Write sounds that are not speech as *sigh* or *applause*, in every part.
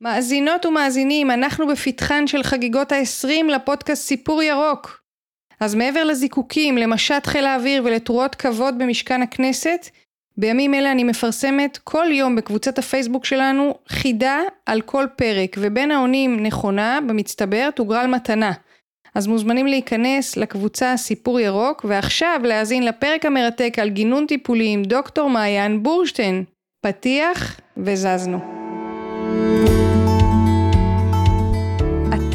מאזינות ומאזינים, אנחנו בפתחן של חגיגות ה-20 לפודקאסט סיפור ירוק. אז מעבר לזיקוקים, למשט חיל האוויר ולתרועות כבוד במשכן הכנסת, בימים אלה אני מפרסמת כל יום בקבוצת הפייסבוק שלנו חידה על כל פרק, ובין העונים נכונה, במצטבר, תוגרל מתנה. אז מוזמנים להיכנס לקבוצה סיפור ירוק, ועכשיו להאזין לפרק המרתק על גינון טיפולי עם דוקטור מעיין בורשטיין. פתיח וזזנו.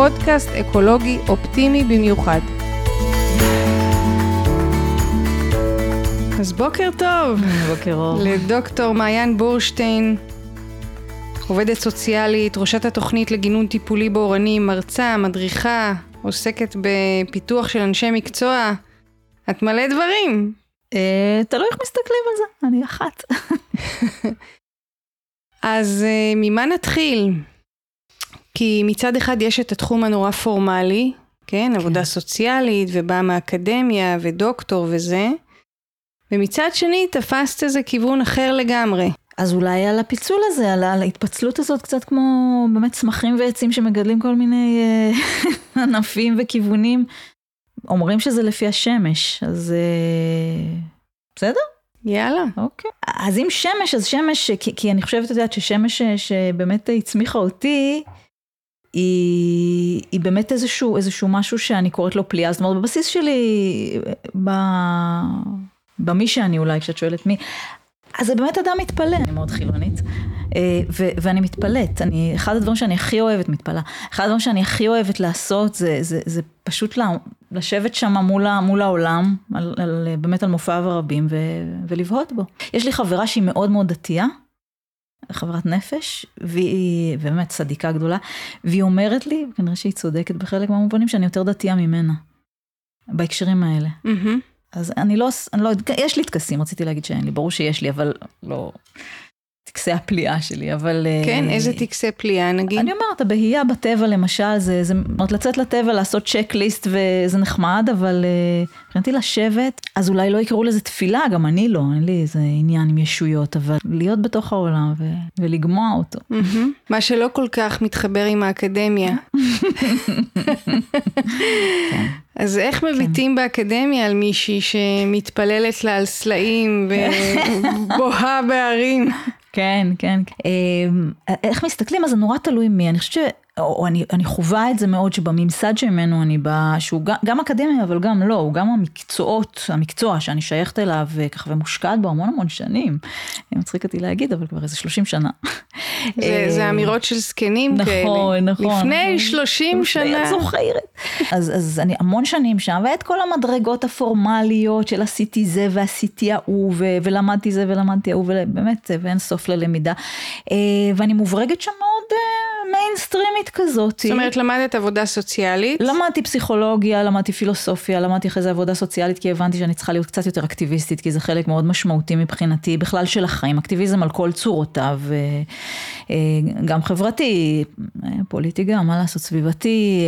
פודקאסט אקולוגי אופטימי במיוחד. אז בוקר טוב. בוקר אור. לדוקטור מעיין בורשטיין, עובדת סוציאלית, ראשת התוכנית לגינון טיפולי באורנים, מרצה, מדריכה, עוסקת בפיתוח של אנשי מקצוע. את מלא דברים. אה, תלוי איך מסתכלים על זה, אני אחת. *laughs* אז אה, ממה נתחיל? כי מצד אחד יש את התחום הנורא פורמלי, כן? עבודה סוציאלית, ובאה מהאקדמיה, ודוקטור וזה. ומצד שני תפסת איזה כיוון אחר לגמרי. אז אולי על הפיצול הזה, על, על ההתפצלות הזאת, קצת כמו באמת צמחים ועצים שמגדלים כל מיני אה, *laughs* ענפים וכיוונים. אומרים שזה לפי השמש, אז אה, בסדר? יאללה. אוקיי. אז אם שמש, אז שמש, כי, כי אני חושבת, את יודעת, ששמש ש- שבאמת הצמיחה אותי, היא, היא באמת איזשהו, איזשהו משהו שאני קוראת לו פליאה. זאת אומרת, בבסיס שלי, ב, במי שאני אולי, כשאת שואלת מי, אז זה באמת אדם מתפלא, אני מאוד חילונית, אה, ו- ואני מתפלאת, אני, אחד הדברים שאני הכי אוהבת, מתפלאה, אחד הדברים שאני הכי אוהבת לעשות זה, זה, זה פשוט לה, לשבת שם מול, מול העולם, על, על, באמת על מופעיו הרבים ולבהות בו. יש לי חברה שהיא מאוד מאוד דתייה, חברת נפש, והיא באמת צדיקה גדולה, והיא אומרת לי, כנראה שהיא צודקת בחלק מהמובנים, שאני יותר דתייה ממנה, בהקשרים האלה. מהמם. אז אני לא, אני לא, יש לי טקסים, רציתי להגיד שאין לי, ברור שיש לי, אבל לא, טקסי הפליאה שלי, אבל... כן, אה, איזה טקסי פליאה נגיד? אני אומרת, הבהייה בטבע למשל, זה, זה, אומרת, לצאת לטבע, לעשות צ'קליסט וזה נחמד, אבל אה, מבחינתי לשבת, אז אולי לא יקראו לזה תפילה, גם אני לא, אין לי איזה עניין עם ישויות, אבל להיות בתוך העולם ו, ולגמוע אותו. מה שלא כל כך מתחבר עם האקדמיה. אז איך מביטים באקדמיה על מישהי שמתפללת לה על סלעים ובוהה בהרים? כן, כן. אה, איך מסתכלים? אז זה נורא תלוי מי. אני חושבת. או, או אני, אני חווה את זה מאוד שבממסד שממנו אני באה, שהוא גם, גם אקדמיה אבל גם לא, הוא גם המקצועות, המקצוע שאני שייכת אליו ככה ומושקעת בו המון המון שנים. מצחיק אותי להגיד, אבל כבר איזה 30 שנה. זה, זה אמירות של זקנים נכון, כאלה. נכון. לפני נכון. 30 שנה. את זוכרת. אז, אז אני המון שנים שם, ואת כל המדרגות הפורמליות של עשיתי זה ועשיתי ההוא, ו- ולמדתי זה ולמדתי ההוא, ובאמת, ואין סוף ללמידה. אה, ואני מוברגת שם מאוד אה, כזאת. זאת אומרת, למדת עבודה סוציאלית? למדתי פסיכולוגיה, למדתי פילוסופיה, למדתי אחרי זה עבודה סוציאלית, כי הבנתי שאני צריכה להיות קצת יותר אקטיביסטית, כי זה חלק מאוד משמעותי מבחינתי, בכלל של החיים, אקטיביזם על כל צורותיו, אה, אה, גם חברתי, אה, פוליטי גם, מה לעשות, סביבתי,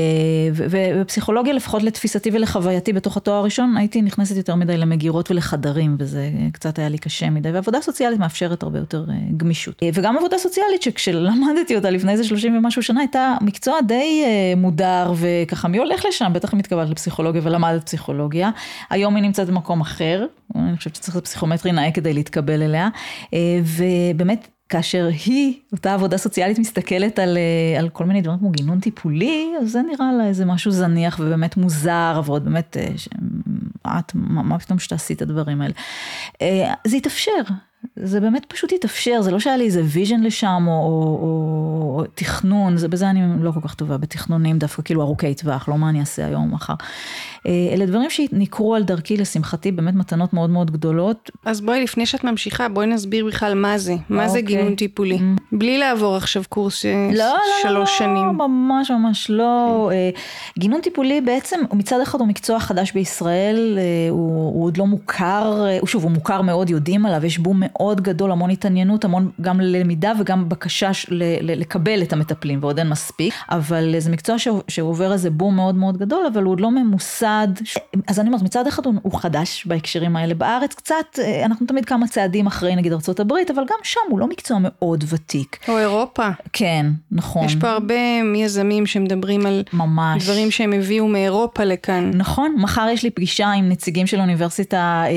ופסיכולוגיה לפחות לתפיסתי ולחווייתי בתוך התואר הראשון, הייתי נכנסת יותר מדי למגירות ולחדרים, וזה קצת היה לי קשה מדי, ועבודה סוציאלית מאפשרת הרבה יותר גמישות. וגם עבודה סוציאלית שכשלמדתי אותה לפני איזה 30 ומשהו שנה, הייתה מקצוע די אה, מודר, וככה מי הולך לשם? בטח אם התקבלת לפסיכולוגיה ולמדת פסיכולוגיה. היום היא נמצאת במקום אחר, אני חושבת שצריך לעשות פסיכומטרי נאה כדי להתקבל אליה, אה, ובאמת, כאשר היא, אותה עובדת סוציאלית, מסתכלת על, אה, על כל מיני דברים כמו גינון טיפולי, אז זה נראה לה איזה משהו זניח ובאמת מוזר, ועוד באמת, ש- את, מה, מה פתאום שתעשי את הדברים האלה. זה התאפשר, זה באמת פשוט התאפשר, זה לא שהיה לי איזה vision לשם או, או, או, או תכנון, זה, בזה אני לא כל כך טובה, בתכנונים דווקא כאילו ארוכי טווח, לא מה אני אעשה היום או מחר. אה, אלה דברים שנקרו על דרכי, לשמחתי, באמת מתנות מאוד מאוד גדולות. אז בואי, לפני שאת ממשיכה, בואי נסביר בכלל מה זה, מה זה אוקיי. גינון טיפולי. Mm. בלי לעבור עכשיו קורס אה, לא, לא, שלוש לא, שנים. לא, ממש ממש לא. אה, גינון טיפולי בעצם, מצד אחד הוא מקצוע חדש בישראל, אה, הוא, הוא עוד לא מוכר, שוב, הוא מוכר מאוד, יודעים עליו, יש בו מאוד גדול, המון התעניינות, המון גם למידה וגם בקשה ל- לקבל את המטפלים, ועוד אין מספיק, אבל זה מקצוע ש- שעובר איזה בום מאוד מאוד גדול, אבל הוא עוד לא ממוסד. ש- אז אני אומרת, מצד אחד הוא, הוא חדש בהקשרים האלה. בארץ קצת, אה, אנחנו תמיד כמה צעדים אחרי נגיד הברית, אבל גם שם הוא לא מקצוע מאוד ותיק. או אירופה. כן, נכון. יש פה הרבה יזמים שמדברים על ממש. דברים שהם הביאו מאירופה לכאן. נכון, מחר יש לי פגישה עם נציגים של אוניברסיטה אה,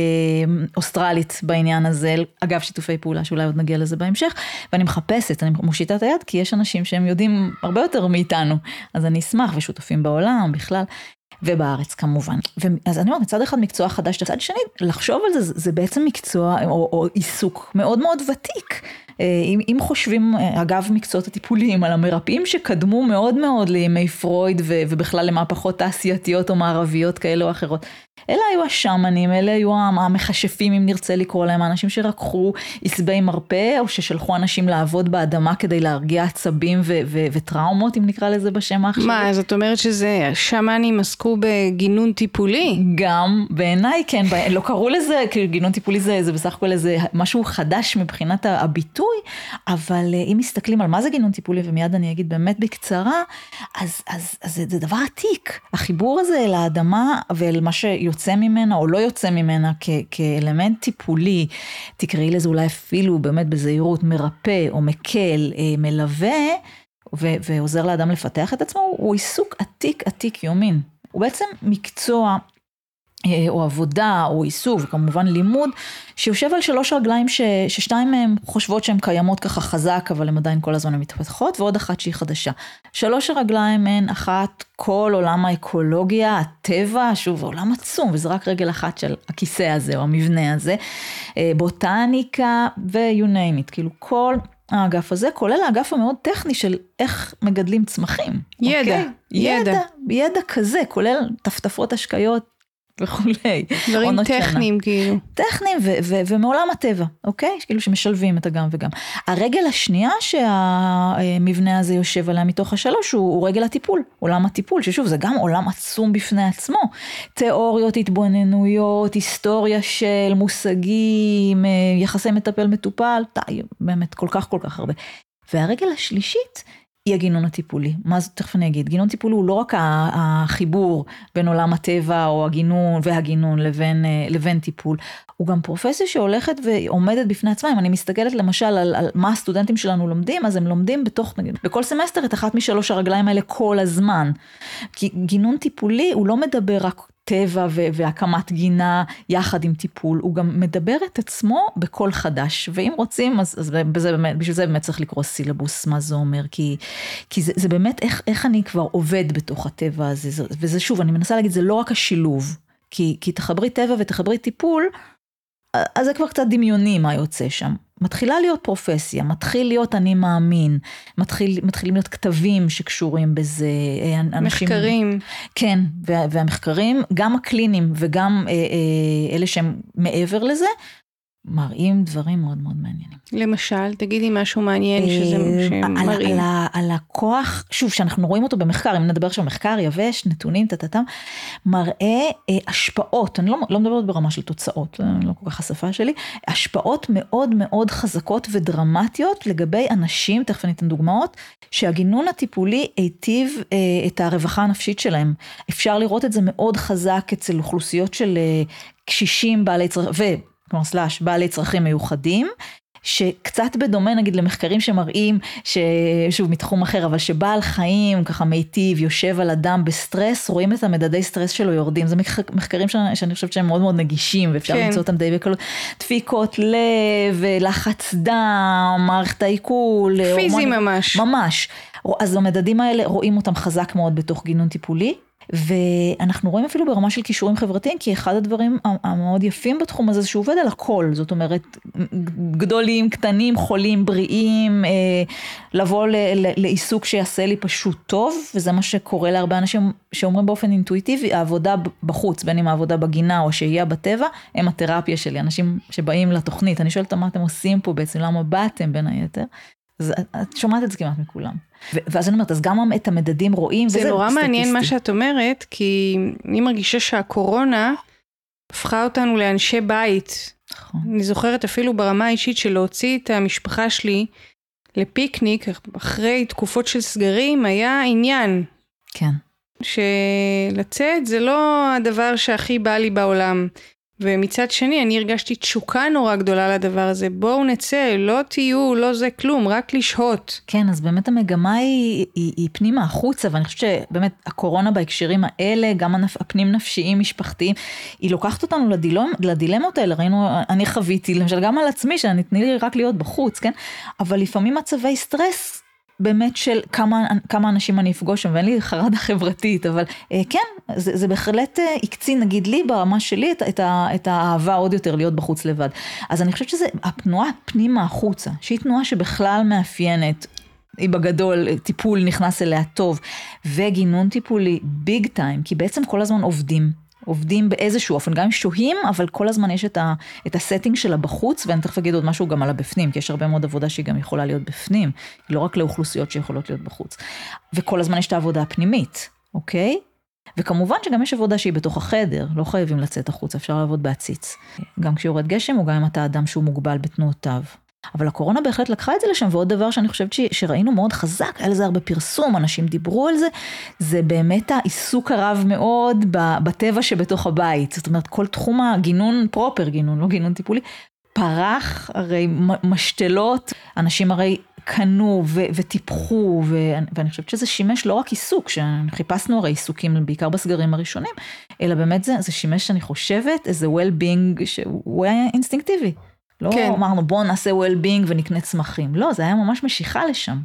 אוסטרלית בעניין הזה, אגב שיתופי פעולה שאולי עוד נגיע לזה בהמשך, ואני מחפשת, אני מושיטה את היד כי יש אנשים שהם יודעים הרבה יותר מאיתנו, אז אני אשמח, ושותפים בעולם בכלל. ובארץ כמובן. ו- אז אני אומרת, מצד אחד מקצוע חדש, מצד שני, לחשוב על זה, זה, בעצם מקצוע או, או עיסוק מאוד מאוד ותיק. אה, אם, אם חושבים, אה, אגב מקצועות הטיפוליים, על המרפאים שקדמו מאוד מאוד לימי פרויד ו, ובכלל למהפכות תעשייתיות או מערביות כאלה או אחרות. אלה היו השמנים, אלה היו המכשפים, אם נרצה לקרוא להם, האנשים שרקחו עשבי מרפא, או ששלחו אנשים לעבוד באדמה כדי להרגיע עצבים ו- ו- וטראומות, אם נקרא לזה בשם העכשווי. מה, זאת אומרת שזה, שמאנים עסקו בגינון טיפולי? גם בעיניי כן, ב- לא קראו לזה, כאילו גינון טיפולי זה, זה בסך הכל איזה משהו חדש מבחינת ה- הביטוי, אבל אה, אם מסתכלים על מה זה גינון טיפולי, ומיד אני אגיד באמת בקצרה, אז, אז, אז זה, זה דבר עתיק. החיבור הזה אל האדמה ואל מה שיוצא ממנה או לא יוצא ממנה כ- כאלמנט טיפולי, תקראי לזה אולי אפילו באמת בזהירות מרפא או מקל, אה, מלווה, ו- ועוזר לאדם לפתח את עצמו, הוא עיסוק עתיק עתיק יומין. הוא בעצם מקצוע או עבודה או עיסוק וכמובן לימוד שיושב על שלוש רגליים ש, ששתיים מהן חושבות שהן קיימות ככה חזק אבל הן עדיין כל הזמן מתפתחות ועוד אחת שהיא חדשה. שלוש הרגליים הן אחת כל עולם האקולוגיה, הטבע, שוב עולם עצום וזה רק רגל אחת של הכיסא הזה או המבנה הזה, אה, בוטניקה ו-you name it, כאילו כל האגף הזה, כולל האגף המאוד טכני של איך מגדלים צמחים. ידע, אוקיי? ידע. ידע, ידע כזה, כולל טפטפות השקיות וכולי. דברים. טכניים כאילו. טכניים ו- ו- ומעולם הטבע, אוקיי? כאילו שמשלבים את הגם וגם. הרגל השנייה שהמבנה הזה יושב עליה מתוך השלוש הוא, הוא רגל הטיפול, עולם הטיפול, ששוב זה גם עולם עצום בפני עצמו. תיאוריות, התבוננויות, היסטוריה של מושגים, אה, יחסי מטפל מטופל, די, באמת כל כך כל כך הרבה. והרגל השלישית היא הגינון הטיפולי. מה זה, תכף אני אגיד. גינון טיפולי הוא לא רק החיבור בין עולם הטבע או הגינון והגינון לבין, אה, לבין טיפול, הוא גם פרופסיה שהולכת ועומדת בפני עצמה. אם אני מסתכלת למשל על, על מה הסטודנטים שלנו לומדים, אז הם לומדים בתוך, נגיד, בכל סמסטר את אחת משלוש הרגליים האלה כל הזמן. כי גינון טיפולי הוא לא מדבר רק טבע והקמת גינה יחד עם טיפול, הוא גם מדבר את עצמו בקול חדש, ואם רוצים, אז, אז בזה באמת, בשביל זה באמת צריך לקרוא סילבוס, מה זה אומר, כי, כי זה, זה באמת איך, איך אני כבר עובד בתוך הטבע הזה, זה, וזה שוב, אני מנסה להגיד, זה לא רק השילוב, כי, כי תחברי טבע ותחברי טיפול, אז זה כבר קצת דמיוני מה יוצא שם. מתחילה להיות פרופסיה, מתחיל להיות אני מאמין, מתחיל, מתחילים להיות כתבים שקשורים בזה, אה, אנשים... מחקרים. כן, וה, והמחקרים, גם הקליניים וגם אה, אה, אלה שהם מעבר לזה, מראים דברים מאוד מאוד מעניינים. למשל, תגידי משהו מעניין שזה אה, על, שמראים. על, ה- על הכוח, שוב, שאנחנו רואים אותו במחקר, אם נדבר עכשיו מחקר יבש, נתונים, טטטם, מראה אה, השפעות, אני לא, לא מדברת ברמה של תוצאות, אה, לא כל כך השפה שלי, השפעות מאוד מאוד חזקות ודרמטיות לגבי אנשים, תכף אני אתן דוגמאות, שהגינון הטיפולי היטיב אה, את הרווחה הנפשית שלהם. אפשר לראות את זה מאוד חזק אצל אוכלוסיות של אה, קשישים בעלי צרכים. כלומר slash, בעלי צרכים מיוחדים, שקצת בדומה נגיד למחקרים שמראים, ששוב מתחום אחר, אבל שבעל חיים ככה מיטיב, יושב על אדם בסטרס, רואים את המדדי סטרס שלו יורדים. זה מחק- מחקרים שאני, שאני חושבת שהם מאוד מאוד נגישים, ואפשר כן. למצוא אותם די בקלות. דפיקות לב, לחץ דם, מערכת העיכול. פיזי הורמונים- ממש. ממש. אז המדדים האלה רואים אותם חזק מאוד בתוך גינון טיפולי. ואנחנו רואים אפילו ברמה של כישורים חברתיים, כי אחד הדברים המאוד יפים בתחום הזה זה שהוא עובד על הכל, זאת אומרת, גדולים, קטנים, חולים, בריאים, אה, לבוא לעיסוק שיעשה לי פשוט טוב, וזה מה שקורה להרבה אנשים שאומרים באופן אינטואיטיבי, העבודה בחוץ, בין אם העבודה בגינה או שהייה בטבע, הם התרפיה שלי, אנשים שבאים לתוכנית, אני שואלת מה אתם עושים פה בעצם, למה באתם בין היתר, אז את שומעת את זה כמעט מכולם. ואז אני אומרת, אז גם את המדדים רואים, זה נורא מעניין מה שאת אומרת, כי אני מרגישה שהקורונה הפכה אותנו לאנשי בית. נכון. אני זוכרת אפילו ברמה האישית של להוציא את המשפחה שלי לפיקניק אחרי תקופות של סגרים היה עניין. כן. שלצאת זה לא הדבר שהכי בא לי בעולם. ומצד שני, אני הרגשתי תשוקה נורא גדולה לדבר הזה. בואו נצא, לא תהיו, לא זה כלום, רק לשהות. כן, אז באמת המגמה היא, היא, היא פנימה החוצה, ואני חושבת שבאמת הקורונה בהקשרים האלה, גם הפנים נפשיים משפחתיים, היא לוקחת אותנו לדילום, לדילמות האלה. ראינו, אני חוויתי, למשל גם על עצמי, שאני תני לי רק להיות בחוץ, כן? אבל לפעמים מצבי סטרס באמת של כמה, כמה אנשים אני אפגוש שם, ואין לי חרדה חברתית, אבל אה, כן, זה, זה בהחלט אה, הקצין, נגיד לי, ברמה שלי, את, את, את האהבה עוד יותר להיות בחוץ לבד. אז אני חושבת שזה התנועה פנימה החוצה, שהיא תנועה שבכלל מאפיינת היא בגדול, טיפול נכנס אליה טוב, וגינון טיפולי ביג טיים, כי בעצם כל הזמן עובדים. עובדים באיזשהו אופן, גם אם שוהים, אבל כל הזמן יש את, ה, את הסטינג שלה בחוץ, ואני תכף אגיד עוד משהו גם על הבפנים, כי יש הרבה מאוד עבודה שהיא גם יכולה להיות בפנים, לא רק לאוכלוסיות שיכולות להיות בחוץ. וכל הזמן יש את העבודה הפנימית, אוקיי? וכמובן שגם יש עבודה שהיא בתוך החדר, לא חייבים לצאת החוצה, אפשר לעבוד בעציץ. גם כשיורד גשם, או גם אם אתה אדם שהוא מוגבל בתנועותיו. אבל הקורונה בהחלט לקחה את זה לשם, ועוד דבר שאני חושבת ש, שראינו מאוד חזק, היה לזה הרבה פרסום, אנשים דיברו על זה, זה באמת העיסוק הרב מאוד בטבע שבתוך הבית. זאת אומרת, כל תחום הגינון פרופר גינון, לא גינון טיפולי, פרח, הרי משתלות, אנשים הרי קנו ו- וטיפחו, ו- ואני חושבת שזה שימש לא רק עיסוק, שחיפשנו הרי עיסוקים בעיקר בסגרים הראשונים, אלא באמת זה, זה שימש, אני חושבת, איזה well-being שהוא היה אינסטינקטיבי. לא כן. אמרנו בואו נעשה well-being ונקנה צמחים, לא, זה היה ממש משיכה לשם.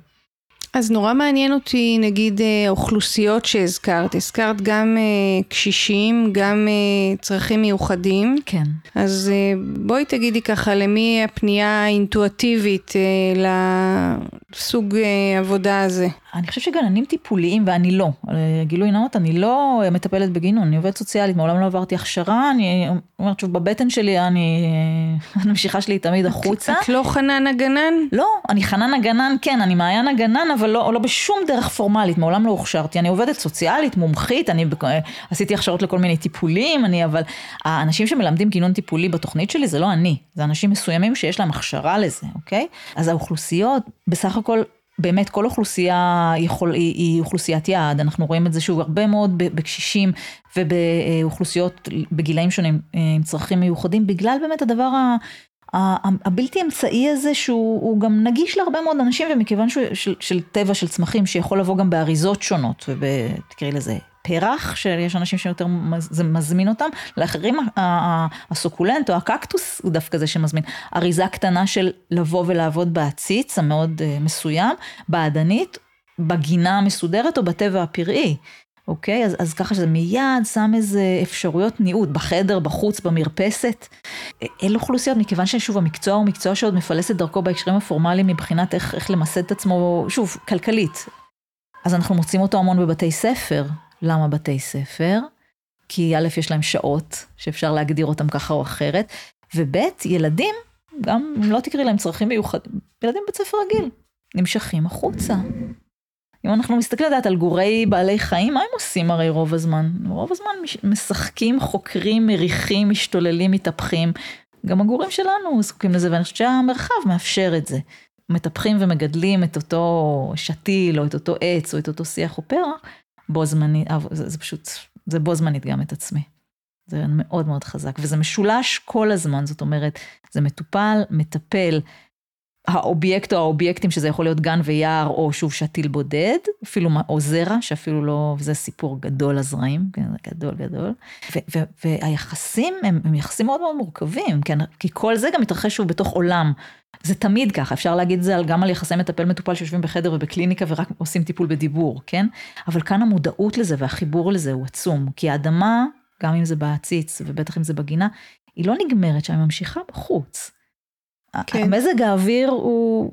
אז נורא מעניין אותי נגיד אה, אוכלוסיות שהזכרת, הזכרת גם אה, קשישים, גם אה, צרכים מיוחדים. כן. אז בואי תגידי ככה, למי הפנייה האינטואטיבית לסוג עבודה הזה? אני חושבת שגננים טיפוליים, ואני לא, גילוי נאות, אני לא מטפלת בגינון, אני עובדת סוציאלית, מעולם לא עברתי הכשרה, אני אומרת שוב, בבטן שלי, אני, *laughs* המשיכה שלי תמיד החוצה. את לא חנן הגנן? לא, אני חנן הגנן, כן, אני מעיין הגנן, אבל לא, לא בשום דרך פורמלית, מעולם לא הוכשרתי, אני עובדת סוציאלית, מומחית, אני עשיתי הכשרות לכל מיני טיפולים, אני, אבל האנשים שמלמדים גינון טיפולי בתוכנית שלי זה לא אני, זה אנשים מסוימים שיש להם הכשרה לזה, אוקיי? אז האוכלוסיות, בסך הכל, באמת כל אוכלוסייה יכול, היא, היא אוכלוסיית יעד, אנחנו רואים את זה שוב הרבה מאוד בקשישים ובאוכלוסיות בגילאים שונים אה, עם צרכים מיוחדים, בגלל באמת הדבר הבלתי אמצעי הזה שהוא גם נגיש להרבה מאוד אנשים ומכיוון שהוא של, של טבע של צמחים שיכול לבוא גם באריזות שונות ותקראי לזה פרח שיש אנשים שיותר זה מזמין אותם לאחרים הסוקולנט או הקקטוס הוא דווקא זה שמזמין אריזה קטנה של לבוא ולעבוד בעציץ המאוד אה, מסוים בעדנית בגינה המסודרת או בטבע הפראי. אוקיי? אז, אז ככה שזה מיד שם איזה אפשרויות ניעות בחדר, בחוץ, במרפסת. אלה אוכלוסיות, מכיוון ששוב המקצוע הוא מקצוע שעוד מפלס את דרכו בהקשרים הפורמליים מבחינת איך, איך למסד את עצמו, שוב, כלכלית. אז אנחנו מוצאים אותו המון בבתי ספר. למה בתי ספר? כי א', יש להם שעות שאפשר להגדיר אותם ככה או אחרת, וב', ילדים, גם אם לא תקראי להם צרכים מיוחדים, ילדים בית ספר רגיל, נמשכים החוצה. אם אנחנו מסתכלים לדעת על גורי בעלי חיים, מה הם עושים הרי רוב הזמן? רוב הזמן משחקים, חוקרים, מריחים, משתוללים, מתהפכים. גם הגורים שלנו זקוקים לזה, ואני חושבת שהמרחב מאפשר את זה. מטפחים ומגדלים את אותו שתיל, או את אותו עץ, או את אותו שיח או פרח, בו זמנית, אה, זה, זה פשוט, זה בו זמנית גם את עצמי. זה מאוד מאוד חזק, וזה משולש כל הזמן, זאת אומרת, זה מטופל, מטפל, האובייקט או האובייקטים, שזה יכול להיות גן ויער, או שוב שתיל בודד, אפילו, או זרע, שאפילו לא, וזה סיפור גדול לזרעים, כן, גדול גדול. ו, ו, והיחסים הם, הם יחסים מאוד מאוד מורכבים, כן, כי כל זה גם מתרחש שוב בתוך עולם. זה תמיד ככה, אפשר להגיד את זה גם על יחסי מטפל מטופל שיושבים בחדר ובקליניקה ורק עושים טיפול בדיבור, כן? אבל כאן המודעות לזה והחיבור לזה הוא עצום, כי האדמה, גם אם זה בעציץ ובטח אם זה בגינה, היא לא נגמרת שם, היא ממשיכה בחוץ. כן. המזג האוויר הוא,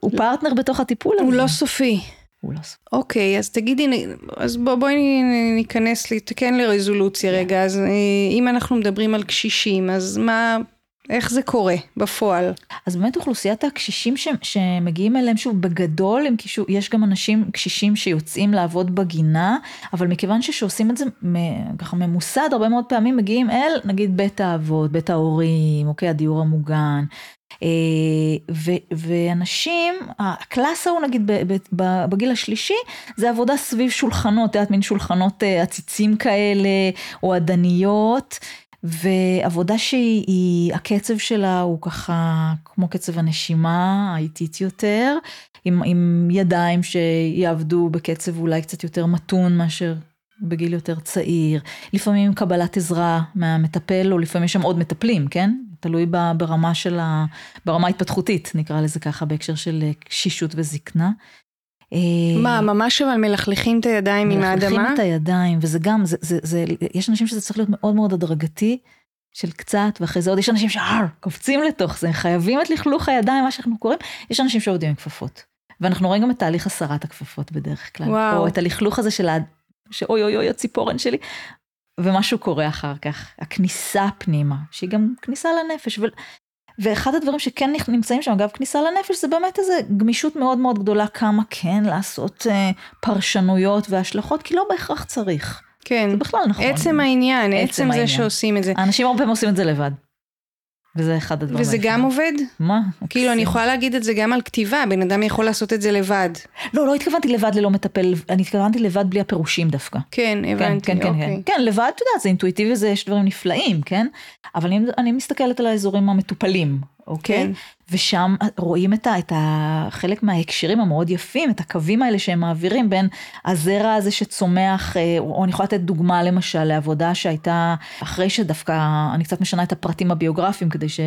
הוא פרטנר בתוך הטיפול הזה. הוא לא סופי. הוא לא סופי. אוקיי, אז תגידי, אז בוא, בואי ניכנס, כן לרזולוציה רגע, אז אה, אם אנחנו מדברים על קשישים, אז מה, איך זה קורה בפועל? אז באמת אוכלוסיית הקשישים ש, שמגיעים אליהם, שוב, בגדול, הם קישו, יש גם אנשים קשישים שיוצאים לעבוד בגינה, אבל מכיוון שעושים את זה ככה ממוסד, הרבה מאוד פעמים מגיעים אל, נגיד, בית האבות, בית ההורים, אוקיי, הדיור המוגן. אה, ו, ואנשים, הקלאסה הוא נגיד בגיל השלישי, זה עבודה סביב שולחנות, את מין שולחנות אה, עציצים כאלה, או עדניות. ועבודה שהיא, הקצב שלה הוא ככה כמו קצב הנשימה, האיטית יותר, עם, עם ידיים שיעבדו בקצב אולי קצת יותר מתון מאשר בגיל יותר צעיר, לפעמים קבלת עזרה מהמטפל, או לפעמים יש שם עוד מטפלים, כן? תלוי ברמה של ה... ברמה ההתפתחותית, נקרא לזה ככה, בהקשר של קשישות וזקנה. אה, מה, ממש אבל מלכלכים את הידיים עם האדמה? מלכלכים את הידיים, וזה גם, זה, זה, זה, יש אנשים שזה צריך להיות מאוד מאוד הדרגתי, של קצת, ואחרי זה עוד יש אנשים שהר, קופצים לתוך זה, חייבים את לכלוך הידיים, מה שאנחנו קוראים, יש אנשים שעובדים עם כפפות. ואנחנו רואים גם את תהליך הסרת הכפפות בדרך כלל. וואו. או את הלכלוך הזה של ה... שאוי אוי אוי הציפורן שלי. ומשהו קורה אחר כך, הכניסה פנימה, שהיא גם כניסה לנפש. ו... ואחד הדברים שכן נמצאים שם, אגב כניסה לנפש, זה באמת איזו גמישות מאוד מאוד גדולה כמה כן לעשות אה, פרשנויות והשלכות, כי לא בהכרח צריך. כן. זה בכלל נכון. עצם העניין, עצם, עצם העניין. זה שעושים את זה. האנשים הרבה פעמים עושים את זה לבד. וזה אחד הדברים. וזה גם עובד? מה? כאילו, אני יכולה להגיד את זה גם על כתיבה, בן אדם יכול לעשות את זה לבד. לא, לא התכוונתי לבד ללא מטפל, אני התכוונתי לבד בלי הפירושים דווקא. כן, הבנתי, כן, כן, אוקיי. כן, כן, לבד, אתה יודע, זה אינטואיטיבי, זה יש דברים נפלאים, כן? אבל אני, אני מסתכלת על האזורים המטופלים, אוקיי? כן. ושם רואים את, ה, את ה, חלק מההקשרים המאוד יפים, את הקווים האלה שהם מעבירים בין הזרע הזה שצומח, אה, או אני יכולה לתת דוגמה למשל לעבודה שהייתה אחרי שדווקא, אני קצת משנה את הפרטים הביוגרפיים כדי ש...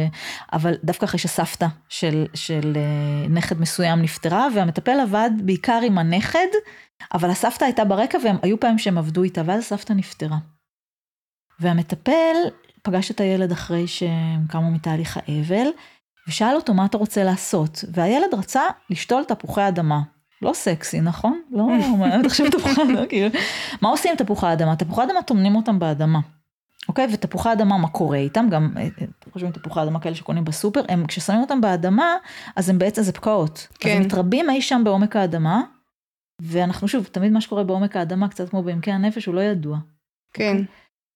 אבל דווקא אחרי שסבתא של, של אה, נכד מסוים נפטרה, והמטפל עבד בעיקר עם הנכד, אבל הסבתא הייתה ברקע והם היו פעמים שהם עבדו איתה, ואז הסבתא נפטרה. והמטפל פגש את הילד אחרי שהם קמו מתהליך האבל, ושאל אותו מה אתה רוצה לעשות, והילד רצה לשתול תפוחי אדמה. לא סקסי, נכון? לא, *laughs* מה תחשב תפוחי אדמה, כאילו. מה עושים עם תפוחי אדמה? תפוחי אדמה טומנים אותם באדמה. אוקיי? ותפוחי אדמה, מה קורה איתם? גם, אה, אה, חושבים תפוחי אדמה כאלה שקונים בסופר, הם, כששמים אותם באדמה, אז הם בעצם, זה פקעות. כן. אז הם מתרבים אי שם בעומק האדמה, ואנחנו שוב, תמיד מה שקורה בעומק האדמה, קצת כמו בעמקי הנפש, הוא לא ידוע. כן.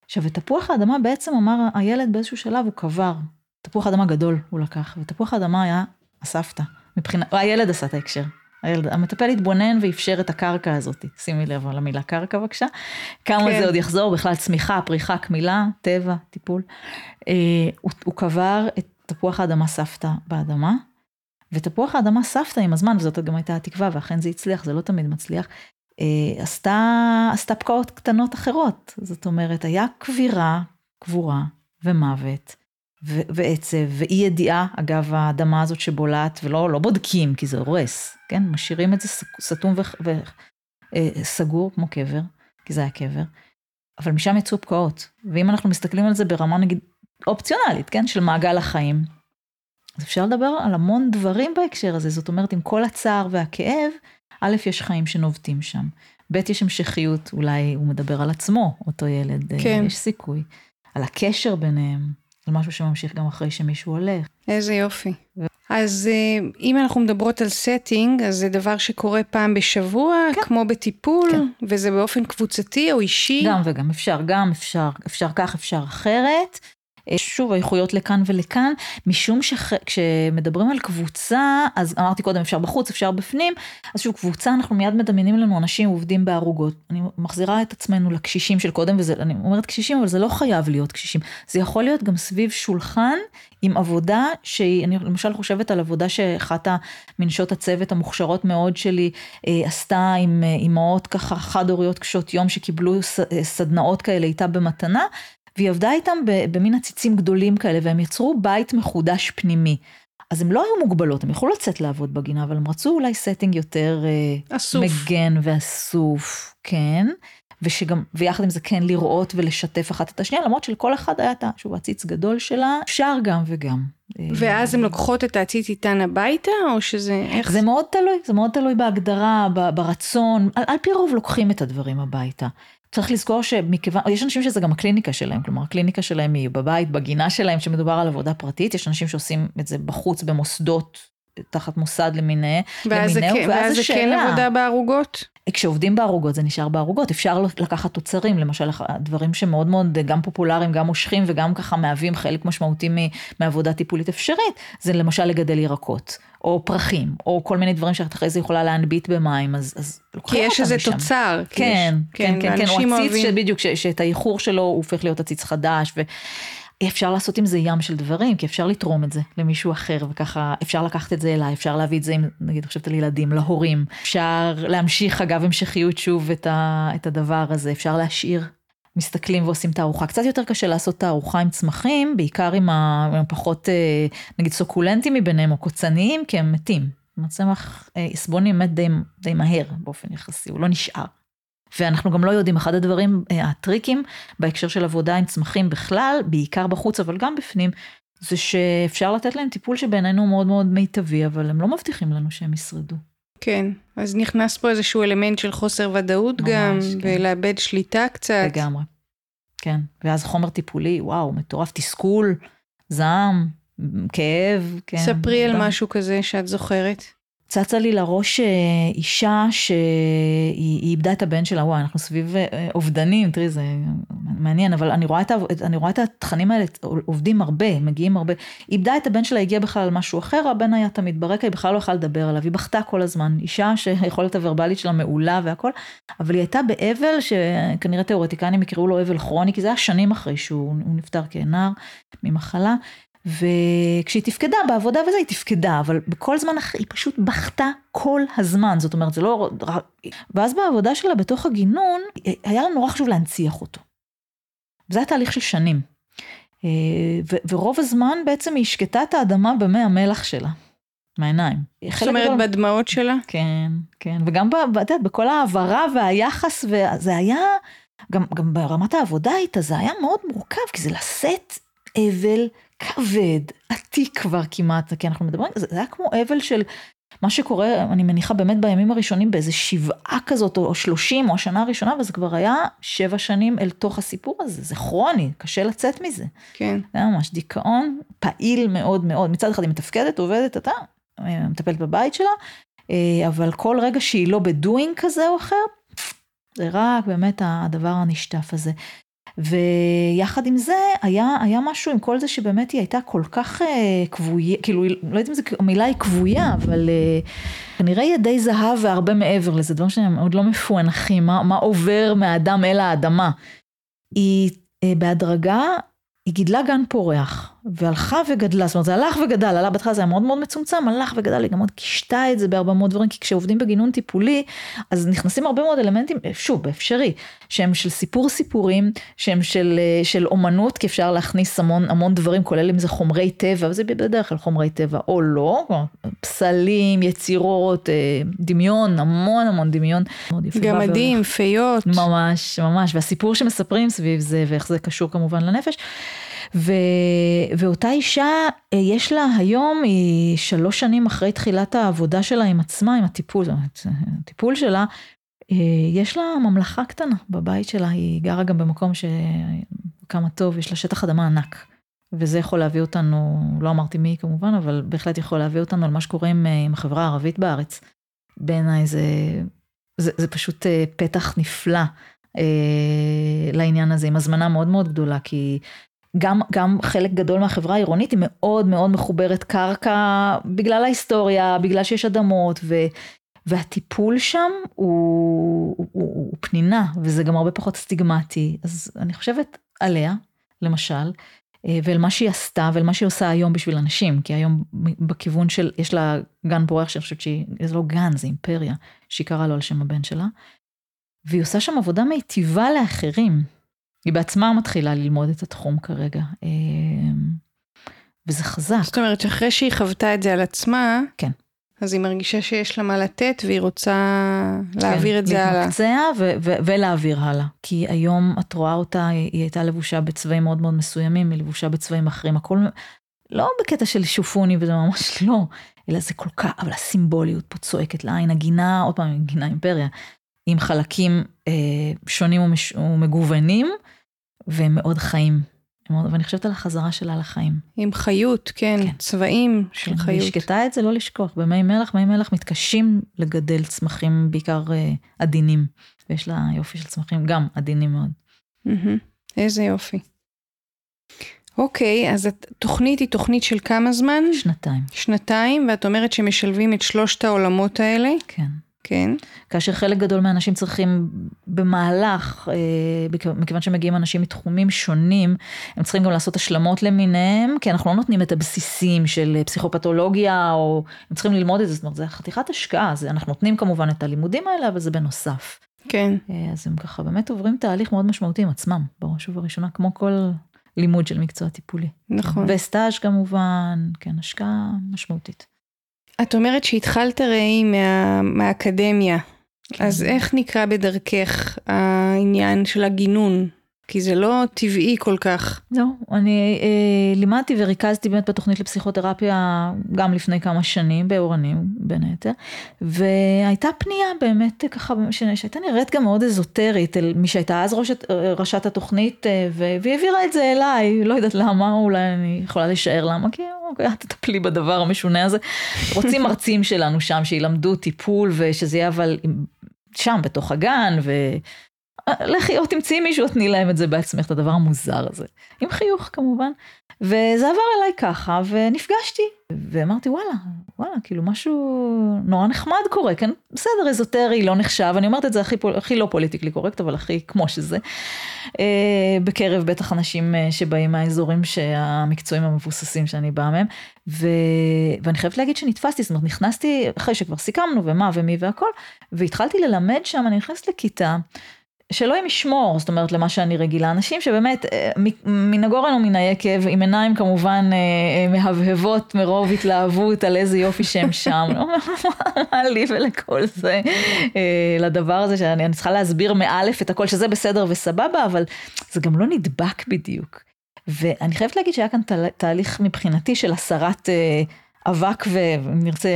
עכשיו, ותפוח האדמה בעצם אמר הילד באיזשהו שלב, הוא קבר. תפוח אדמה גדול הוא לקח, ותפוח האדמה היה הסבתא. מבחינת, הילד עשה את ההקשר. הילד, המטפל התבונן ואפשר את הקרקע הזאת, שימי לב על המילה קרקע בבקשה, כמה כן. זה עוד יחזור, בכלל צמיחה, פריחה, קמילה, טבע, טיפול. אה, הוא, הוא קבר את תפוח האדמה סבתא באדמה, ותפוח האדמה סבתא עם הזמן, וזאת גם הייתה התקווה, ואכן זה הצליח, זה לא תמיד מצליח, אה, עשתה, עשתה פקעות קטנות אחרות, זאת אומרת, היה קבירה, קבורה ומוות. ועצב, ואי ידיעה, אגב האדמה הזאת שבולעת, ולא לא בודקים כי זה הורס, כן? משאירים את זה סתום וסגור אה, כמו קבר, כי זה היה קבר, אבל משם יצאו פקעות. ואם אנחנו מסתכלים על זה ברמה נגיד אופציונלית, כן? של מעגל החיים, אז אפשר לדבר על המון דברים בהקשר הזה, זאת אומרת, עם כל הצער והכאב, א', יש חיים שנובטים שם, ב', יש המשכיות, אולי הוא מדבר על עצמו, אותו ילד, אה, כן. יש סיכוי, על הקשר ביניהם. זה משהו שממשיך גם אחרי שמישהו הולך. איזה יופי. ו... אז אה, אם אנחנו מדברות על setting, אז זה דבר שקורה פעם בשבוע, כן. כמו בטיפול, כן. וזה באופן קבוצתי או אישי? גם וגם, אפשר גם, אפשר, אפשר כך, אפשר אחרת. שוב, האיכויות לכאן ולכאן, משום שכשמדברים על קבוצה, אז אמרתי קודם, אפשר בחוץ, אפשר בפנים, אז שוב, קבוצה, אנחנו מיד מדמיינים לנו אנשים עובדים בערוגות. אני מחזירה את עצמנו לקשישים של קודם, ואני אומרת קשישים, אבל זה לא חייב להיות קשישים. זה יכול להיות גם סביב שולחן עם עבודה שהיא, אני למשל חושבת על עבודה שאחת מנשות הצוות המוכשרות מאוד שלי אה, עשתה עם אה, אימהות ככה חד-הוריות קשות יום שקיבלו אה, סדנאות כאלה איתה במתנה, והיא עבדה איתם במין עציצים גדולים כאלה, והם יצרו בית מחודש פנימי. אז הם לא היו מוגבלות, הם יכלו לצאת לעבוד בגינה, אבל הם רצו אולי setting יותר אה, אסוף. מוגן ואסוף, כן. ושגם, ויחד עם זה כן לראות ולשתף אחת את השנייה, למרות שלכל אחד היה את, שוב, עציץ גדול שלה, אפשר גם וגם. ואז הן לוקחות את העציץ איתן הביתה, או שזה, איך? זה מאוד תלוי, זה מאוד תלוי בהגדרה, ברצון, על, על פי רוב לוקחים את הדברים הביתה. צריך לזכור שמכיוון, יש אנשים שזה גם הקליניקה שלהם, כלומר הקליניקה שלהם היא בבית, בגינה שלהם, שמדובר על עבודה פרטית, יש אנשים שעושים את זה בחוץ במוסדות, תחת מוסד למיניהם, ואז זה כן, ואז זה כן עבודה בערוגות? כשעובדים בערוגות זה נשאר בערוגות, אפשר לקחת תוצרים, למשל דברים שמאוד מאוד גם פופולריים, גם מושכים וגם ככה מהווים חלק משמעותי מעבודה טיפולית אפשרית, זה למשל לגדל ירקות, או פרחים, או כל מיני דברים שאת אחרי זה יכולה להנביט במים, אז, אז לוקחים אותם משם. כי יש איזה תוצר. כן, יש, כן, כן, כן, כן, או עציץ שבדיוק, שאת האיחור שלו הוא הופך להיות עציץ חדש. ו... אפשר לעשות עם זה ים של דברים, כי אפשר לתרום את זה למישהו אחר, וככה אפשר לקחת את זה אליי, אפשר להביא את זה, עם, נגיד, חושבת על ילדים, להורים, אפשר להמשיך אגב המשכיות שוב את, ה, את הדבר הזה, אפשר להשאיר. מסתכלים ועושים תערוכה. קצת יותר קשה לעשות תערוכה עם צמחים, בעיקר עם הפחות, אה, נגיד, סוקולנטים מביניהם או קוצניים, כי הם מתים. הצמח עסבוני מת די, די מהר באופן יחסי, הוא לא נשאר. ואנחנו גם לא יודעים, אחד הדברים, אה, הטריקים בהקשר של עבודה עם צמחים בכלל, בעיקר בחוץ אבל גם בפנים, זה שאפשר לתת להם טיפול שבעינינו מאוד מאוד מיטבי, אבל הם לא מבטיחים לנו שהם ישרדו. כן, אז נכנס פה איזשהו אלמנט של חוסר ודאות ממש, גם, כן. ולאבד שליטה קצת. לגמרי, כן. ואז חומר טיפולי, וואו, מטורף, תסכול, זעם, כאב, כן. ספרי על משהו כזה שאת זוכרת. צצה לי לראש אה, אישה שהיא איבדה את הבן שלה, וואי, אנחנו סביב אה, אובדנים, תראי, זה מעניין, אבל אני רואה, את, אני רואה את התכנים האלה עובדים הרבה, מגיעים הרבה. איבדה את הבן שלה, הגיעה בכלל על משהו אחר, הבן היה תמיד ברקע, היא בכלל לא יכולה לדבר עליו, היא בכתה כל הזמן. אישה שהיכולת הוורבלית שלה מעולה והכל, אבל היא הייתה באבל שכנראה תיאורטיקנים יקראו לו אבל כרוני, כי זה היה שנים אחרי שהוא נפטר כנער ממחלה. וכשהיא תפקדה בעבודה וזה, היא תפקדה, אבל בכל זמן אחר היא פשוט בכתה כל הזמן, זאת אומרת, זה לא... ואז בעבודה שלה בתוך הגינון, היה לנו נורא חשוב להנציח אותו. זה היה תהליך של שנים. אה, ורוב הזמן בעצם היא השקטה את האדמה במי המלח שלה, מהעיניים. זאת אומרת גדול... בדמעות שלה? כן, כן, וגם ב, יודעת, בכל ההעברה והיחס, וזה היה, גם, גם ברמת העבודה איתה, זה היה מאוד מורכב, כי זה לשאת אבל כבד, עתיק כבר כמעט, כי אנחנו מדברים, זה היה כמו אבל של מה שקורה, אני מניחה באמת בימים הראשונים באיזה שבעה כזאת, או שלושים, או השנה הראשונה, וזה כבר היה שבע שנים אל תוך הסיפור הזה, זה כרוני, קשה לצאת מזה. כן. זה היה ממש דיכאון פעיל מאוד מאוד, מצד אחד היא מתפקדת, עובדת, אתה, מטפלת בבית שלה, אה, אבל כל רגע שהיא לא בדואינג כזה או אחר, זה רק באמת הדבר הנשטף הזה. ויחד עם זה היה, היה משהו עם כל זה שבאמת היא הייתה כל כך אה, כבויה, כאילו לא יודעת אם זה, המילה היא כבויה, אבל אה, כנראה ידי זהב והרבה מעבר לזה, דברים שהם עוד לא מפוענחים, מה, מה עובר מהאדם אל האדמה. היא אה, בהדרגה היא גידלה גן פורח, והלכה וגדלה, זאת אומרת זה הלך וגדל, עלה בהתחלה זה היה מאוד מאוד מצומצם, הלך וגדל, היא גם עוד קישתה את זה בהרבה מאוד דברים, כי כשעובדים בגינון טיפולי, אז נכנסים הרבה מאוד אלמנטים, שוב, אפשרי, שהם של סיפור סיפורים, שהם של, של אומנות, כי אפשר להכניס המון המון דברים, כולל אם זה חומרי טבע, וזה בדרך כלל חומרי טבע או לא, פסלים, יצירות, אה, דמיון, המון המון דמיון. גמדים, פיות. ממש, ממש, והסיפור שמספרים סביב זה, ואיך זה קשור כמובן לנפש. ו, ואותה אישה, אה, יש לה היום, היא שלוש שנים אחרי תחילת העבודה שלה עם עצמה, עם הטיפול, זאת אומרת, הטיפול שלה, אה, יש לה ממלכה קטנה בבית שלה, היא גרה גם במקום שכמה טוב, יש לה שטח אדמה ענק. וזה יכול להביא אותנו, לא אמרתי מי כמובן, אבל בהחלט יכול להביא אותנו על מה שקורה עם, עם החברה הערבית בארץ. בעיניי זה, זה, זה פשוט פתח נפלא אה, לעניין הזה, עם הזמנה מאוד מאוד גדולה, כי גם, גם חלק גדול מהחברה העירונית היא מאוד מאוד מחוברת קרקע בגלל ההיסטוריה, בגלל שיש אדמות, ו, והטיפול שם הוא, הוא, הוא, הוא פנינה, וזה גם הרבה פחות סטיגמטי. אז אני חושבת עליה, למשל, אה, ואל מה שהיא עשתה ואל מה שהיא עושה היום בשביל אנשים, כי היום בכיוון של, יש לה גן פורח שאני חושבת שהיא, זה לא גן, זה אימפריה, שהיא קראה לו על שם הבן שלה, והיא עושה שם עבודה מיטיבה לאחרים. היא בעצמה מתחילה ללמוד את התחום כרגע, אה, וזה חזק. זאת אומרת שאחרי שהיא חוותה את זה על עצמה, כן. אז היא מרגישה שיש לה מה לתת והיא רוצה להעביר כן, את זה הלאה. להתמקצע ו- ו- ולהעביר הלאה. כי היום את רואה אותה, היא, היא הייתה לבושה בצבעים מאוד מאוד מסוימים, היא לבושה בצבעים אחרים, הכל לא בקטע של שופוני וזה ממש *laughs* לא, אלא זה כל כך, אבל הסימבוליות פה צועקת לעין, הגינה, עוד פעם, גינה אימפריה, עם חלקים אה, שונים ומש, ומגוונים, והם מאוד חיים. ואני חושבת על החזרה שלה לחיים. עם חיות, כן, כן. צבעים של כן, חיות. היא השקטה את זה, לא לשכוח. במי מלח, מי מלח מתקשים לגדל צמחים בעיקר אה, עדינים. ויש לה יופי של צמחים גם עדינים מאוד. Mm-hmm. איזה יופי. אוקיי, אז התוכנית היא תוכנית של כמה זמן? שנתיים. שנתיים, ואת אומרת שמשלבים את שלושת העולמות האלה? כן. כן. כאשר חלק גדול מהאנשים צריכים במהלך, אה, מכיוון שמגיעים אנשים מתחומים שונים, הם צריכים גם לעשות השלמות למיניהם, כי אנחנו לא נותנים את הבסיסים של פסיכופתולוגיה, או הם צריכים ללמוד את זה, זאת אומרת, זה חתיכת השקעה, זה, אנחנו נותנים כמובן את הלימודים האלה, אבל זה בנוסף. כן. אה, אז הם ככה באמת עוברים תהליך מאוד משמעותי עם עצמם, בראש ובראשונה, כמו כל לימוד של מקצוע טיפולי. נכון. וסטאז' כמובן, כן, השקעה משמעותית. את אומרת שהתחלת ראי מה, מהאקדמיה, כן. אז איך נקרא בדרכך העניין של הגינון? כי זה לא טבעי כל כך. לא, אני אה, לימדתי וריכזתי באמת בתוכנית לפסיכותרפיה גם לפני כמה שנים, באורנים בין היתר, והייתה פנייה באמת ככה, שהייתה נראית גם מאוד אזוטרית, אל מי שהייתה אז ראשת, ראשת התוכנית, אה, והיא העבירה את זה אליי, לא יודעת למה, אולי אני יכולה לשער למה, כי אוקיי, תטפלי בדבר המשונה הזה. רוצים מרצים שלנו שם שילמדו טיפול ושזה יהיה אבל שם בתוך הגן, ו... *laughs* לכי או תמצאי מישהו, תני להם את זה בעצמך, את הדבר המוזר הזה. עם חיוך כמובן. וזה עבר אליי ככה, ונפגשתי, ואמרתי וואלה, וואלה, כאילו משהו נורא נחמד קורה, כן? בסדר, אזוטרי, לא נחשב, אני אומרת את זה הכי, הכי לא פוליטיקלי קורקט, אבל הכי כמו שזה. אה, בקרב בטח אנשים אה, שבאים מהאזורים המקצועיים המבוססים שאני באה מהם, ו... ואני חייבת להגיד שנתפסתי, זאת אומרת, נכנסתי, אחרי שכבר סיכמנו ומה ומי והכל, והתחלתי ללמד שם, אני נכנסת לכיתה. שאלוהים ישמור, זאת אומרת, למה שאני רגילה. אנשים שבאמת, אה, מן הגורן ומן היקב, עם עיניים כמובן אה, אה, מהבהבות מרוב התלהבות על איזה יופי שהם שם. לא מה לי ולכל זה, לדבר הזה שאני צריכה להסביר מאלף את הכל, שזה בסדר וסבבה, אבל זה גם לא נדבק בדיוק. ואני חייבת להגיד שהיה כאן תהליך מבחינתי של הסרת... אבק ואם נרצה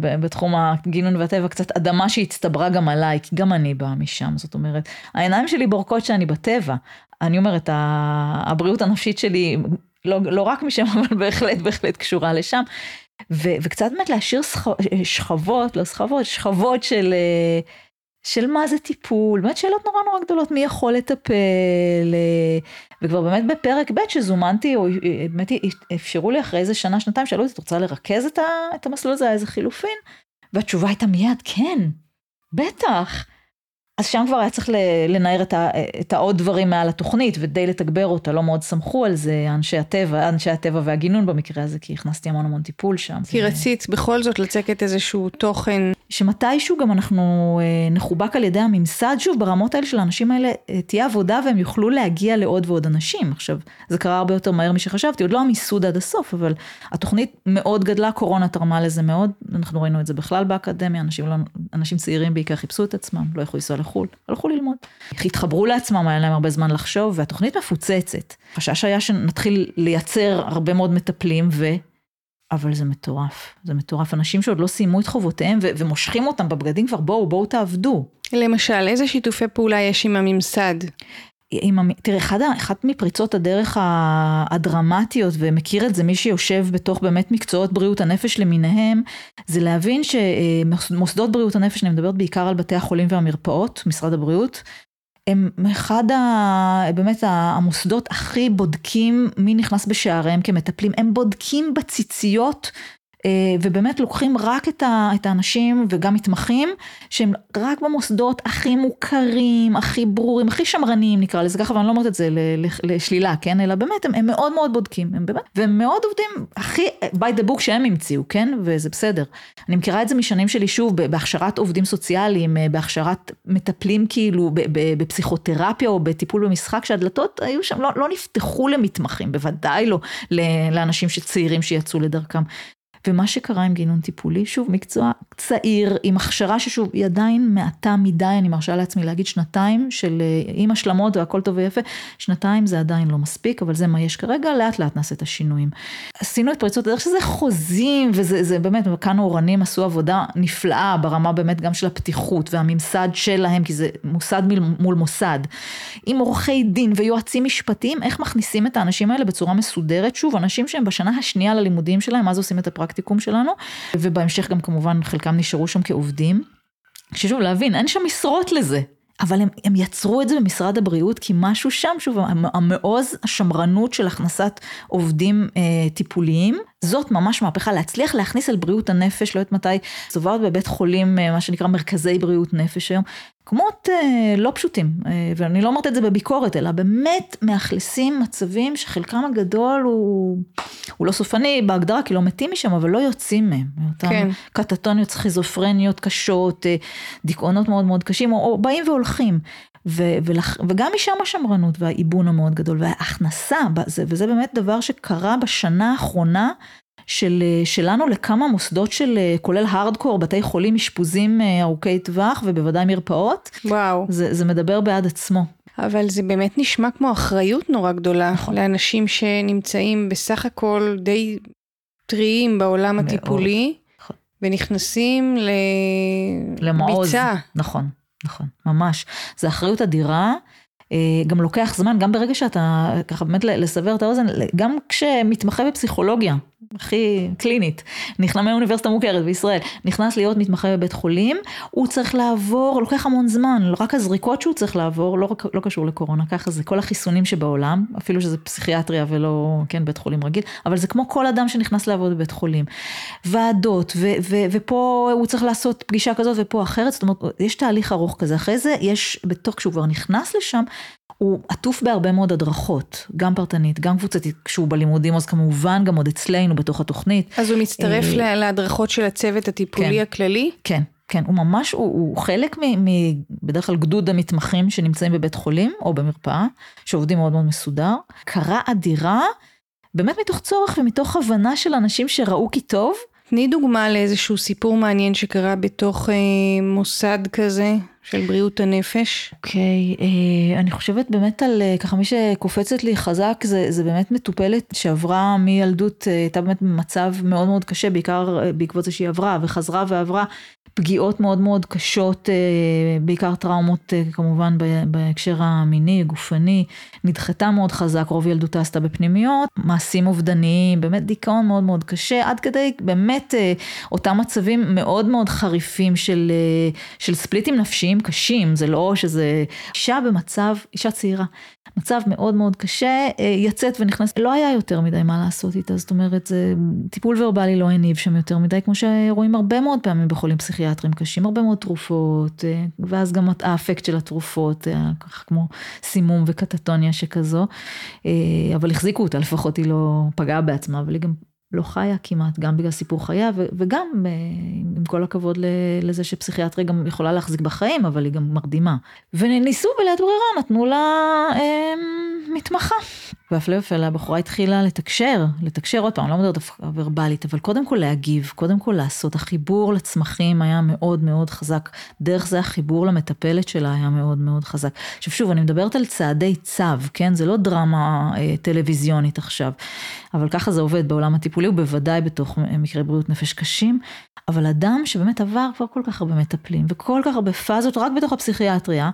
בתחום הגינון והטבע קצת אדמה שהצטברה גם עליי, כי גם אני באה משם, זאת אומרת, העיניים שלי בורקות שאני בטבע. אני אומרת, הבריאות הנפשית שלי, לא, לא רק משם, *laughs* אבל בהחלט, בהחלט קשורה לשם. ו, וקצת באמת להשאיר שכבות, לא סחבות, שכבות של... של מה זה טיפול, באמת שאלות נורא נורא גדולות, מי יכול לטפל, אה, וכבר באמת בפרק ב' שזומנתי, או אה, באמת אפשרו לי אחרי איזה שנה, שנתיים, שאלו אותי, את רוצה לרכז את, המסלול הזה, איזה חילופין? והתשובה הייתה מיד, כן, בטח. אז שם כבר היה צריך לנער את, העוד דברים מעל התוכנית ודי לתגבר אותה, לא מאוד סמכו על זה אנשי הטבע, אנשי הטבע והגינון במקרה הזה, כי הכנסתי המון המון טיפול שם. כי. רצית בכל זאת לצקת איזשהו תוכן. שמתישהו גם אנחנו אה, נחובק על ידי הממסד, שוב ברמות האלה של האנשים האלה אה, תהיה עבודה והם יוכלו להגיע לעוד ועוד אנשים. עכשיו, זה קרה הרבה יותר מהר משחשבתי, עוד לא המיסוד עד הסוף, אבל התוכנית מאוד גדלה, קורונה תרמה לזה מאוד, אנחנו ראינו את זה בכלל באקדמיה, אנשים, לא, אנשים צעירים בעיקר חיפשו את עצמם, לא יכלו לנסוע לחו"ל, הלכו ללמוד. התחברו לעצמם, היה להם הרבה זמן לחשוב, והתוכנית מפוצצת. חשש היה שנתחיל לייצר הרבה מאוד מטפלים, ו... אבל זה מטורף, זה מטורף. אנשים שעוד לא סיימו את חובותיהם ו- ומושכים אותם בבגדים כבר, בואו, בואו תעבדו. למשל, איזה שיתופי פעולה יש עם הממסד? עם, תראה, אחד, אחת מפריצות הדרך הדרמטיות, ומכיר את זה מי שיושב בתוך באמת מקצועות בריאות הנפש למיניהם, זה להבין שמוסדות בריאות הנפש, אני מדברת בעיקר על בתי החולים והמרפאות, משרד הבריאות, הם אחד ה... באמת המוסדות הכי בודקים מי נכנס בשעריהם כמטפלים, הם בודקים בציציות ובאמת לוקחים רק את, ה, את האנשים וגם מתמחים שהם רק במוסדות הכי מוכרים, הכי ברורים, הכי שמרניים נקרא לזה ככה, ואני לא אומרת את זה לשלילה, כן? אלא באמת הם, הם מאוד מאוד בודקים, הם באמת, והם מאוד עובדים הכי by the book שהם המציאו, כן? וזה בסדר. אני מכירה את זה משנים שלי שוב, בהכשרת עובדים סוציאליים, אה, בהכשרת מטפלים כאילו בפסיכותרפיה או בטיפול במשחק, שהדלתות היו שם, לא, לא נפתחו למתמחים, בוודאי לא לאנשים צעירים שיצאו לדרכם. ומה שקרה עם גינון טיפולי, שוב, מקצוע צעיר, עם הכשרה ששוב, היא עדיין מעטה מדי, אני מרשה לעצמי להגיד שנתיים של אה, עם השלמות והכל טוב ויפה, שנתיים זה עדיין לא מספיק, אבל זה מה יש כרגע, לאט לאט נעשה את השינויים. עשינו את פריצות הדרך שזה חוזים, וזה באמת, כאן אורנים עשו עבודה נפלאה ברמה באמת גם של הפתיחות והממסד שלהם, כי זה מוסד מול מוסד, עם עורכי דין ויועצים משפטיים, איך מכניסים את האנשים האלה בצורה מסודרת, שוב, אנשים שהם בשנה השנייה ללימודים שלהם, אז עושים את הפרקטיקה. הפרקטיקום שלנו, ובהמשך גם כמובן חלקם נשארו שם כעובדים. ששוב להבין, אין שם משרות לזה. אבל הם, הם יצרו את זה במשרד הבריאות כי משהו שם, שוב, המעוז השמרנות של הכנסת עובדים אה, טיפוליים, זאת ממש מהפכה, להצליח להכניס על בריאות הנפש, לא יודעת מתי, סוברת בבית חולים, אה, מה שנקרא מרכזי בריאות נפש היום, מקומות אה, לא פשוטים, אה, ואני לא אומרת את זה בביקורת, אלא באמת מאכלסים מצבים שחלקם הגדול הוא, הוא לא סופני בהגדרה, כי לא מתים משם, אבל לא יוצאים מהם. כן. קטטוניות, סכיזופרניות קשות, אה, דיכאונות מאוד מאוד קשים, או, או באים והולכים. ו- ולח- וגם משם השמרנות והאיבון המאוד גדול וההכנסה, בזה, וזה באמת דבר שקרה בשנה האחרונה של, שלנו לכמה מוסדות של כולל הארדקור, בתי חולים, אשפוזים אה, ארוכי טווח ובוודאי מרפאות. וואו. זה, זה מדבר בעד עצמו. אבל זה באמת נשמע כמו אחריות נורא גדולה נכון. לאנשים שנמצאים בסך הכל די טריים בעולם מאוד. הטיפולי, נכון. ונכנסים לביצה. נכון, נכון, ממש. זו אחריות אדירה. אה, גם לוקח זמן, גם ברגע שאתה, ככה באמת לסבר את האוזן, גם כשמתמחה בפסיכולוגיה, הכי קלינית, נכנס מאוניברסיטה מוכרת בישראל, נכנס להיות מתמחה בבית חולים, הוא צריך לעבור, לוקח המון זמן, רק הזריקות שהוא צריך לעבור, לא, לא קשור לקורונה, ככה זה כל החיסונים שבעולם, אפילו שזה פסיכיאטריה ולא, כן, בית חולים רגיל, אבל זה כמו כל אדם שנכנס לעבוד בבית חולים. ועדות, ו, ו, ופה הוא צריך לעשות פגישה כזאת ופה אחרת, זאת אומרת, יש תהליך ארוך כזה, אחרי זה יש, בתוך, כשהוא כבר נכנס לשם, הוא עטוף בהרבה מאוד הדרכות, גם פרטנית, גם קבוצתית, כשהוא בלימודים, אז כמובן גם עוד אצלנו בתוך התוכנית. אז הוא מצטרף אה, להדרכות של הצוות הטיפולי כן, הכללי? כן, כן, הוא ממש, הוא, הוא חלק מ, מ... בדרך כלל גדוד המתמחים שנמצאים בבית חולים או במרפאה, שעובדים מאוד מאוד מסודר. הכרה אדירה, באמת מתוך צורך ומתוך הבנה של אנשים שראו כי טוב. תני דוגמה לאיזשהו סיפור מעניין שקרה בתוך אה, מוסד כזה. של בריאות הנפש? אוקיי, okay, אה, אני חושבת באמת על, אה, ככה מי שקופצת לי חזק, זה, זה באמת מטופלת שעברה מילדות, אה, הייתה באמת במצב מאוד מאוד קשה, בעיקר אה, בעקבות זה שהיא עברה, וחזרה ועברה פגיעות מאוד מאוד קשות, אה, בעיקר טראומות אה, כמובן בהקשר המיני, גופני, נדחתה מאוד חזק, רוב ילדותה עשתה בפנימיות, מעשים אובדניים, באמת דיכאון מאוד מאוד קשה, עד כדי באמת אה, אותם מצבים מאוד מאוד חריפים של, של ספליטים נפשיים קשים, זה לא שזה אישה במצב, אישה צעירה, מצב מאוד מאוד קשה, יצאת ונכנסת, לא היה יותר מדי מה לעשות איתה, זאת אומרת, זה טיפול ורבלי לא הניב שם יותר מדי, כמו שרואים הרבה מאוד פעמים בחולים. פסיכיאטרים קשים, הרבה מאוד תרופות, אה, ואז גם האפקט של התרופות, אה, ככה כמו סימום וקטטוניה שכזו, אה, אבל החזיקו אותה, לפחות היא לא פגעה בעצמה, אבל היא גם לא חיה כמעט, גם בגלל סיפור חייה, וגם עם כל הכבוד לזה שפסיכיאטריה גם יכולה להחזיק בחיים, אבל היא גם מרדימה. וניסו בלית ברירה, נתנו לה אה, מתמחה. והפלא ופלא, הבחורה התחילה לתקשר, לתקשר עוד פעם, לא מדברת ורבלית, אבל קודם כל להגיב, קודם כל לעשות. החיבור לצמחים היה מאוד מאוד חזק, דרך זה החיבור למטפלת שלה היה מאוד מאוד חזק. עכשיו שוב, אני מדברת על צעדי צו, כן? זה לא דרמה אה, טלוויזיונית עכשיו, אבל ככה זה עובד בעולם הטיפולי, ובוודאי בתוך מקרי בריאות נפש קשים. אבל אדם שבאמת עבר כבר כל כך הרבה מטפלים, וכל כך הרבה פאזות רק בתוך הפסיכיאטריה,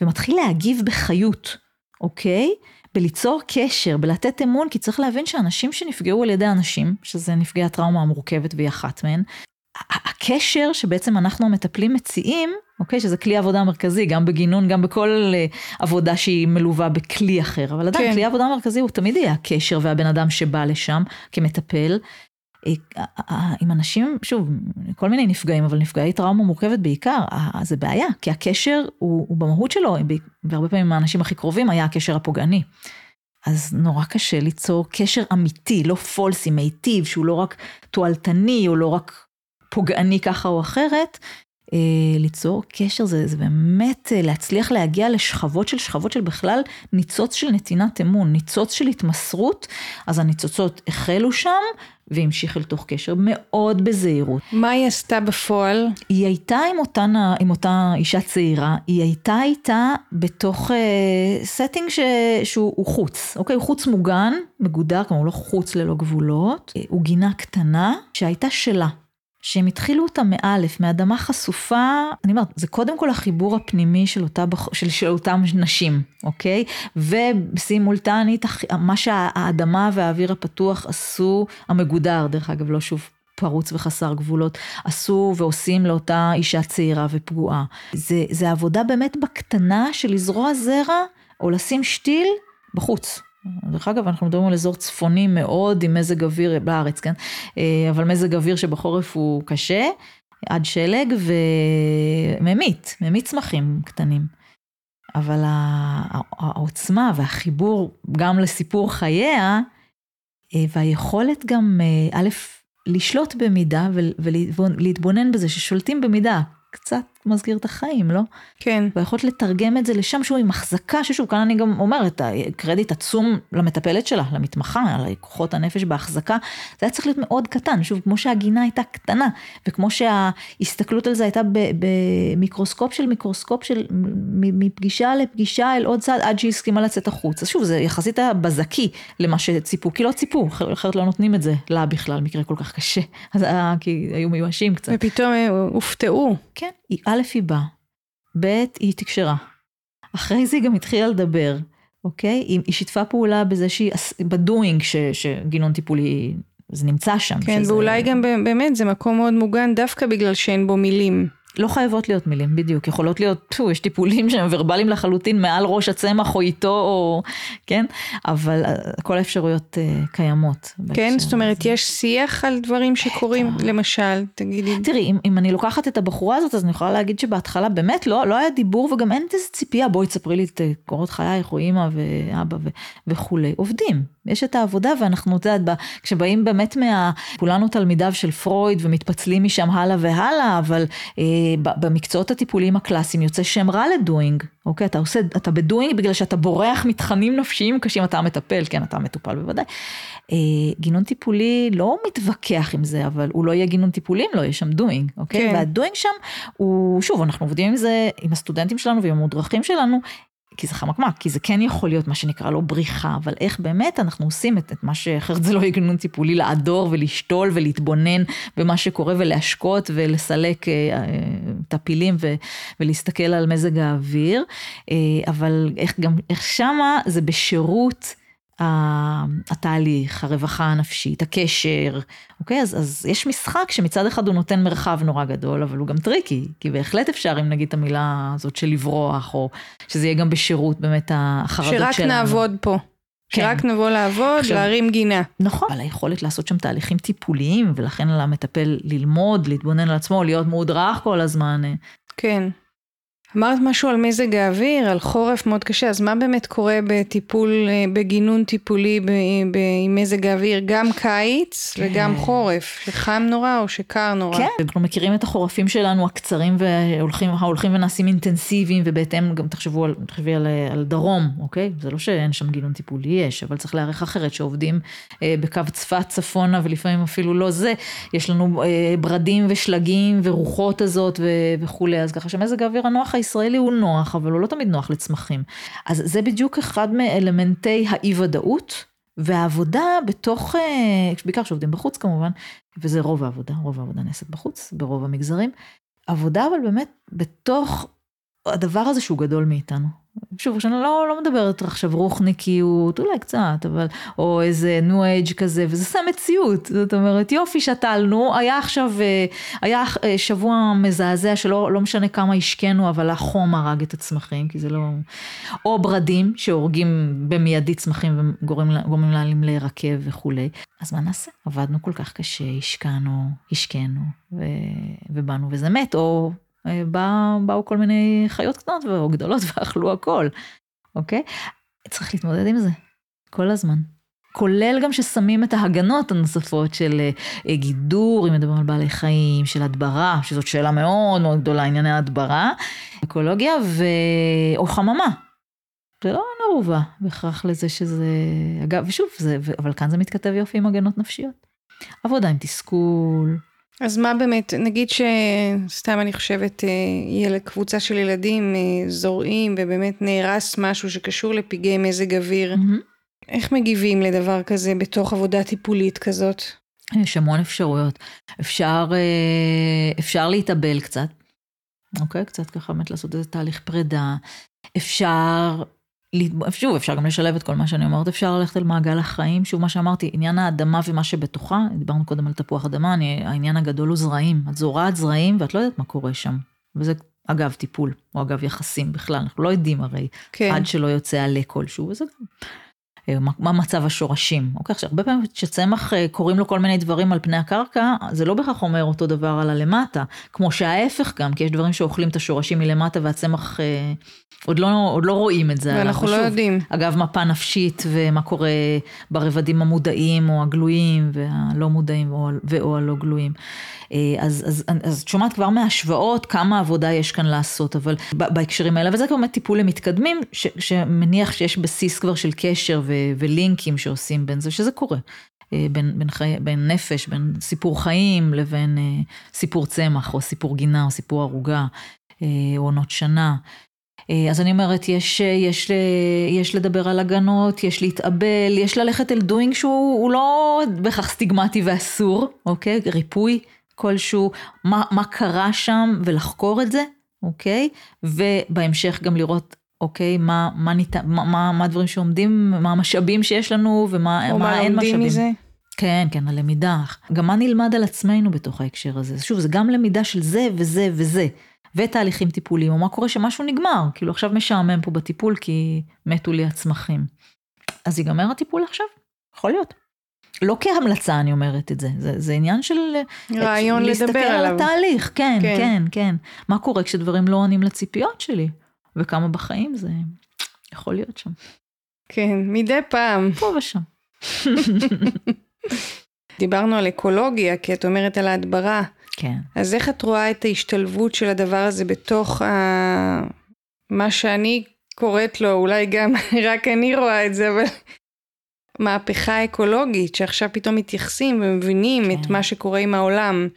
ומתחיל להגיב בחיות, אוקיי? בליצור קשר, בלתת אמון, כי צריך להבין שאנשים שנפגעו על ידי אנשים, שזה נפגעי הטראומה המורכבת והיא אחת מהן, הקשר שבעצם אנחנו המטפלים מציעים, אוקיי, שזה כלי העבודה המרכזי, גם בגינון, גם בכל אה, עבודה שהיא מלווה בכלי אחר, אבל עדיין כן. כלי העבודה המרכזי הוא תמיד יהיה הקשר והבן אדם שבא לשם כמטפל. אה, עם אנשים, שוב, כל מיני נפגעים, אבל נפגעי טראומה מורכבת בעיקר, זה בעיה, כי הקשר הוא, הוא במהות שלו, והרבה פעמים האנשים הכי קרובים היה הקשר הפוגעני. אז נורא קשה ליצור קשר אמיתי, לא פולסי, מיטיב, שהוא לא רק תועלתני, או לא רק פוגעני ככה או אחרת, אה, ליצור קשר זה, זה באמת אה, להצליח להגיע לשכבות של שכבות של בכלל ניצוץ של נתינת אמון, ניצוץ של התמסרות, אז הניצוצות החלו שם והמשיך אל תוך קשר מאוד בזהירות. מה היא עשתה בפועל? היא הייתה עם, אותן, עם אותה אישה צעירה, היא הייתה איתה בתוך setting uh, שהוא חוץ, אוקיי? הוא חוץ מוגן, מגודר, כלומר הוא לא חוץ ללא גבולות, הוא גינה קטנה שהייתה שלה. שהם התחילו אותה מאלף, מאדמה חשופה, אני אומרת, זה קודם כל החיבור הפנימי של, אותה, של, של אותם נשים, אוקיי? וסימולטנית, מה שהאדמה והאוויר הפתוח עשו, המגודר, דרך אגב, לא שוב פרוץ וחסר גבולות, עשו ועושים לאותה אישה צעירה ופגועה. זה, זה עבודה באמת בקטנה של לזרוע זרע, או לשים שתיל בחוץ. דרך אגב, אנחנו מדברים על אזור צפוני מאוד עם מזג אוויר בארץ, כן? אה, אבל מזג אוויר שבחורף הוא קשה, עד שלג וממית, ממית צמחים קטנים. אבל העוצמה והחיבור גם לסיפור חייה, אה, והיכולת גם, אה, א', לשלוט במידה ולהתבונן בזה ששולטים במידה, קצת מזכיר את החיים, לא? כן. ויכולת לתרגם את זה לשם שהוא עם החזקה, ששוב, כאן אני גם אומרת, קרדיט עצום למטפלת שלה, למתמחה, על כוחות הנפש בהחזקה, זה היה צריך להיות מאוד קטן, שוב, כמו שהגינה הייתה קטנה, וכמו שההסתכלות על זה הייתה במיקרוסקופ של מיקרוסקופ של מפגישה לפגישה אל עוד צעד, עד שהיא הסכימה לצאת החוצה. שוב, זה יחסית היה בזקי למה שציפו, כי לא ציפו, אחרת לא נותנים את זה לה בכלל, מקרה כל כך קשה. אז היה, כי היו מיואשים קצת. ופתאום הופתעו. כן, היא א', היא באה, ב', היא תקשרה. אחרי זה היא גם התחילה לדבר, אוקיי? היא, היא שיתפה פעולה בזה שהיא, בדואינג שגינון טיפולי, זה נמצא שם. כן, שזה... ואולי גם באמת זה מקום מאוד מוגן דווקא בגלל שאין בו מילים. לא חייבות להיות מילים, בדיוק. יכולות להיות, פו, יש טיפולים שהם ורבליים לחלוטין מעל ראש הצמח או איתו, או, כן? אבל אה, כל האפשרויות uh, קיימות. כן, זאת אומרת, זה. יש שיח על דברים שקורים, למשל, תגידי. תראי, אם, אם אני לוקחת את הבחורה הזאת, אז אני יכולה להגיד שבהתחלה באמת לא, לא היה דיבור וגם אין איזה ציפייה, בואי תספרי לי את אה, קורות חייך, או אימא ואבא ו, וכולי. עובדים. יש את העבודה ואנחנו, את יודעת, כשבאים באמת מה... כולנו תלמידיו של פרויד ומתפצלים משם הלאה והלאה, אבל אה, במקצועות הטיפוליים הקלאסיים יוצא שם רע לדואינג, אוקיי? אתה עושה, אתה בדואינג בגלל שאתה בורח מתכנים נפשיים קשים, אתה המטפל, כן, אתה המטופל בוודאי. אה, גינון טיפולי לא מתווכח עם זה, אבל הוא לא יהיה גינון טיפולי אם לא יהיה שם דואינג, אוקיי? כן. והדואינג שם הוא, שוב, אנחנו עובדים עם זה, עם הסטודנטים שלנו ועם המודרכים שלנו, כי זה חמקמק, כי זה כן יכול להיות מה שנקרא לו בריחה, אבל איך באמת אנחנו עושים את, את מה שאחרת זה לא יהיה טיפולי, לעדור ולשתול ולהתבונן במה שקורה ולהשקות ולסלק אה, אה, טפילים ו, ולהסתכל על מזג האוויר, אה, אבל איך גם, איך שמה זה בשירות התהליך, הרווחה הנפשית, הקשר, אוקיי? אז, אז יש משחק שמצד אחד הוא נותן מרחב נורא גדול, אבל הוא גם tricky, כי בהחלט אפשר, אם נגיד את המילה הזאת של לברוח, או שזה יהיה גם בשירות באמת החרדות שלנו. שרק נעבוד פה. כן. שרק נבוא לעבוד, עכשיו, להרים גינה. נכון, אבל היכולת לעשות שם תהליכים טיפוליים, ולכן על המטפל ללמוד, להתבונן על עצמו, להיות מודרך כל הזמן. כן. אמרת משהו על מזג האוויר, על חורף מאוד קשה, אז מה באמת קורה בטיפול, אה, בגינון טיפולי ב, ב, עם מזג האוויר, גם קיץ כן. וגם חורף, שחם נורא או שקר נורא? כן, אנחנו מכירים את החורפים שלנו הקצרים וההולכים ונעשים אינטנסיביים, ובהתאם גם תחשבו על, תחשבי על, על דרום, אוקיי? זה לא שאין שם גינון טיפולי, יש, אבל צריך להערך אחרת, שעובדים אה, בקו צפת צפונה ולפעמים אפילו לא זה, יש לנו אה, ברדים ושלגים ורוחות הזאת ו, וכולי, אז ככה שמזג האוויר הנוח הישראלי הוא נוח, אבל הוא לא תמיד נוח לצמחים. אז זה בדיוק אחד מאלמנטי האי-ודאות. והעבודה בתוך, אה, בעיקר כשעובדים בחוץ כמובן, וזה רוב העבודה, רוב העבודה נעשית בחוץ, ברוב המגזרים. עבודה אבל באמת בתוך הדבר הזה שהוא גדול מאיתנו. שוב, שאני לא, לא מדברת עכשיו רוחניקיות, אולי קצת, אבל, או איזה ניו אייג' כזה, וזה סתם מציאות. זאת אומרת, יופי, שתלנו, היה עכשיו, אה, היה אה, שבוע מזעזע שלא לא משנה כמה השקינו, אבל החום הרג את הצמחים, כי זה לא... או ברדים שהורגים במיידי צמחים וגורמים להם להירקב וכולי. אז מה נעשה? עבדנו כל כך קשה, השקענו, השקינו, ו... ובאנו וזה מת, או בא, באו כל מיני חיות קטנות או גדולות *laughs* ואכלו הכל, אוקיי? צריך להתמודד עם זה כל הזמן. כולל גם ששמים את ההגנות הנוספות של אה, גידור, אם מדברים על בעלי חיים, של הדברה, שזאת שאלה מאוד מאוד גדולה, ענייני הדברה, אקולוגיה, ו... או חממה. זה לא ערובה בהכרח לזה שזה, אגב, ושוב, זה, אבל כאן זה מתכתב יופי עם הגנות נפשיות. עבודה עם תסכול, אז מה באמת, נגיד שסתם אני חושבת, אה, ילד, קבוצה של ילדים אה, זורעים ובאמת נהרס משהו שקשור לפגעי מזג אוויר, mm-hmm. איך מגיבים לדבר כזה בתוך עבודה טיפולית כזאת? יש המון אפשרויות. אפשר, אה, אפשר להתאבל קצת, אוקיי? קצת ככה באמת לעשות איזה תהליך פרידה. אפשר שוב, אפשר גם לשלב את כל מה שאני אומרת, אפשר ללכת אל מעגל החיים, שוב מה שאמרתי, עניין האדמה ומה שבתוכה, דיברנו קודם על תפוח אדמה, אני, העניין הגדול הוא זרעים. את זורעת זרעים ואת לא יודעת מה קורה שם. וזה אגב טיפול, או אגב יחסים בכלל, אנחנו לא יודעים הרי, כן. עד שלא יוצא עלה כלשהו, וזה גם מה מצב השורשים. אוקיי, עכשיו, הרבה פעמים כשצמח אה, קוראים לו כל מיני דברים על פני הקרקע, זה לא בהכרח אומר אותו דבר על הלמטה, כמו שההפך גם, כי יש דברים שאוכלים את השורשים מלמטה והצמח אה, עוד לא, עוד לא רואים את זה. ואנחנו לא יודעים. אגב, מפה נפשית ומה קורה ברבדים המודעים או הגלויים והלא מודעים או, ואו הלא גלויים. אז, אז, אז את שומעת כבר מהשוואות כמה עבודה יש כאן לעשות, אבל בהקשרים האלה, וזה באמת טיפול למתקדמים, ש, שמניח שיש בסיס כבר של קשר ו, ולינקים שעושים בין זה, שזה קורה. אה, בין, בין, חי, בין נפש, בין סיפור חיים לבין אה, סיפור צמח, או סיפור גינה, או סיפור ערוגה, אה, או עונות שנה. אז אני אומרת, יש, יש, יש לדבר על הגנות, יש להתאבל, יש ללכת אל דוינג שהוא לא בהכרח סטיגמטי ואסור, אוקיי? ריפוי כלשהו, מה, מה קרה שם ולחקור את זה, אוקיי? ובהמשך גם לראות אוקיי, מה, מה, ניתן, מה, מה, מה הדברים שעומדים, מה המשאבים שיש לנו ומה מה מה אין משאבים. מזה? כן, כן, הלמידה. גם מה נלמד על עצמנו בתוך ההקשר הזה. שוב, זה גם למידה של זה וזה וזה. ותהליכים טיפוליים, או מה קורה שמשהו נגמר, כאילו עכשיו משעמם פה בטיפול כי מתו לי הצמחים. אז ייגמר הטיפול עכשיו? יכול להיות. לא כהמלצה אני אומרת את זה, זה, זה עניין של רעיון לדבר עליו. להסתכל על התהליך, כן, כן, כן, כן. מה קורה כשדברים לא עונים לציפיות שלי? וכמה בחיים זה יכול להיות שם. כן, מדי פעם. פה ושם. *laughs* דיברנו על אקולוגיה, כי את אומרת על ההדברה. כן. אז איך את רואה את ההשתלבות של הדבר הזה בתוך ה... מה שאני קוראת לו, אולי גם *laughs* רק אני רואה את זה, אבל מהפכה אקולוגית, שעכשיו פתאום מתייחסים ומבינים כן. את מה שקורה עם העולם.